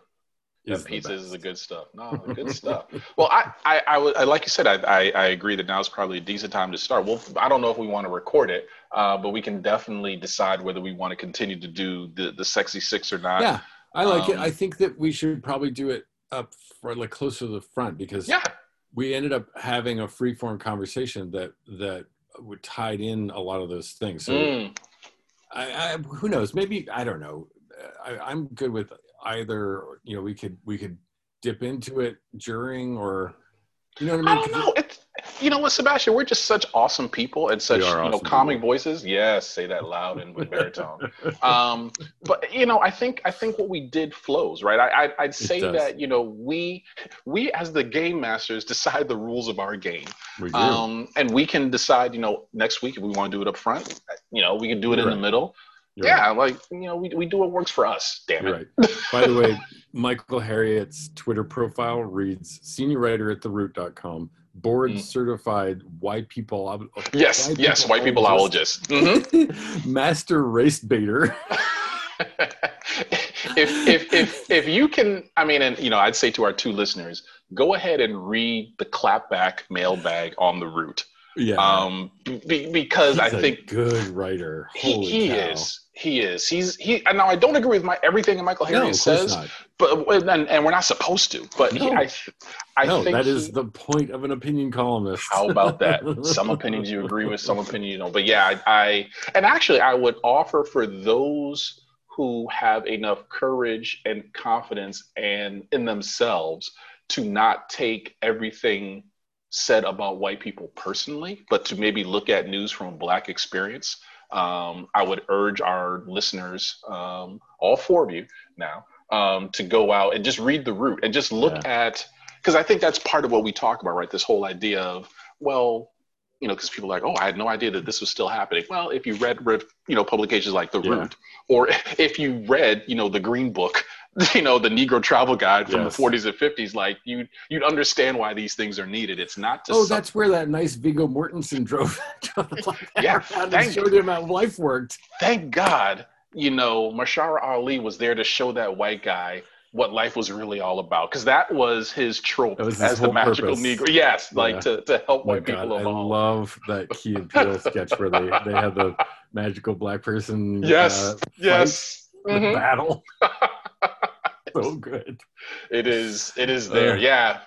A: Is
B: that
A: the
B: pizza is the good stuff. No, good stuff. Well, I, I, I would, I- like you said, I, I, I agree that now is probably a decent time to start. Well, I don't know if we want to record it, uh, but we can definitely decide whether we want to continue to do the, the sexy six or not.
A: Yeah, I like it.
B: Um,
A: I think that we should probably do it up for like closer to the front, because
B: Yeah.
A: we ended up having a free form conversation that that would tied in a lot of those things. So
B: Mm.
A: I, I, who knows? Maybe I don't know. I, I'm good with either. You know, we could we could dip into it during, or you know what I
B: I
A: mean?
B: don't
A: 'Cause
B: know. It's you know what, Sebastian? We're just such awesome people and such
A: are
B: you know
A: awesome
B: calming
A: people.
B: voices. Yes, say that loud and with baritone. um, but you know, I think I think what we did flows right. I, I I'd say that you know we we as the game masters decide the rules of our game,
A: we do.
B: um, and we can decide you know next week if we want to do it up front. You know, we can do it
A: You're
B: in
A: right.
B: the middle.
A: You're
B: yeah, like you know, we we do what works for us. Damn
A: You're
B: it.
A: right. By the way, Michael Harriot's Twitter profile reads senior writer at theroot.com, board
B: Mm.
A: certified white people.
B: Yes, yes, white people ologists. Mhm.
A: Master race baiter.
B: if, if if if you can i mean and you know i'd say to our two listeners go ahead and read the clapback mailbag on the root
A: Yeah.
B: um be, because
A: He's
B: i think
A: good writer.
B: he,
A: Holy
B: he
A: cow.
B: is he is he's he and now i don't agree with my everything that michael
A: No,
B: harriot
A: of
B: says
A: not.
B: but and, and we're not supposed to but he, i i
A: no,
B: think
A: that is
B: he-
A: the point of an opinion columnist.
B: how about that? Some opinions you agree with, some opinions you don't. But yeah, I, I and actually I would offer for those who have enough courage and confidence and in themselves to not take everything said about white people personally, but to maybe look at news from a black experience. Um, I would urge our listeners, um, all four of you now, um, to go out and just read the root and just look at because I think that's part of what we talk about, right? This whole idea of, well, you know, because people are like, oh, I had no idea that this was still happening. Well, if you read, read you know, publications like The
A: Yeah.
B: Root, or if you read, you know, the Green Book, you know, the Negro Travel Guide from
A: Yes.
B: the 40s and 50s, like you, you'd understand why these things are needed. It's not to
A: Oh, that's where that nice Viggo Mortensen drove. the
B: Yeah, thank-
A: showed him how life worked.
B: thank God, you know, Mahershala Ali was there to show that white guy what life was really all about, because that was his trope
A: was his
B: as the magical
A: purpose.
B: Negro. Yes, like
A: Yeah.
B: to, to help
A: Oh my
B: white
A: God,
B: people
A: I love that Key and Peele sketch where they, they had the magical black person
B: Yes,
A: uh,
B: yes,
A: the
B: Mhm.
A: battle. so good.
B: it is. It is there.
A: Uh,
B: yeah,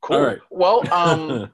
B: cool.
A: right.
B: Well, um,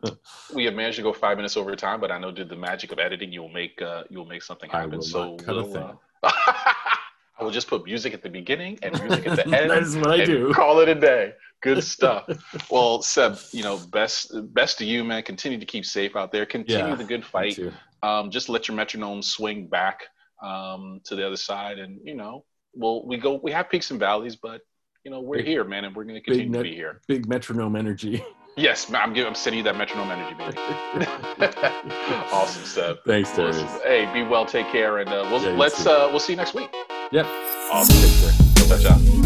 B: we have managed to go five minutes over time, but I know to the magic of editing, you'll make uh, you'll make something happen. so we'll, uh, I will just put music at the beginning and music at the end.
A: that is what I do.
B: Call it a day. Good stuff. well, Seb, you know, best best to you, man. Continue to keep safe out there. Continue
A: Yeah,
B: the good fight. Um, just let your metronome swing back um, to the other side, and you know, we'll we go. We have peaks and valleys, but you know, we're
A: Big-
B: here, man, and we're going to continue to be here.
A: Big metronome energy.
B: Yes, I'm giving. I'm sending you that metronome energy, baby. awesome, stuff.
A: Thanks, Darius.
B: Awesome. Hey, be well, take care, and uh, we'll
A: Yeah,
B: let's uh, we'll see you next week.
A: Yep.
B: Awesome.
A: Take care.
B: Ciao.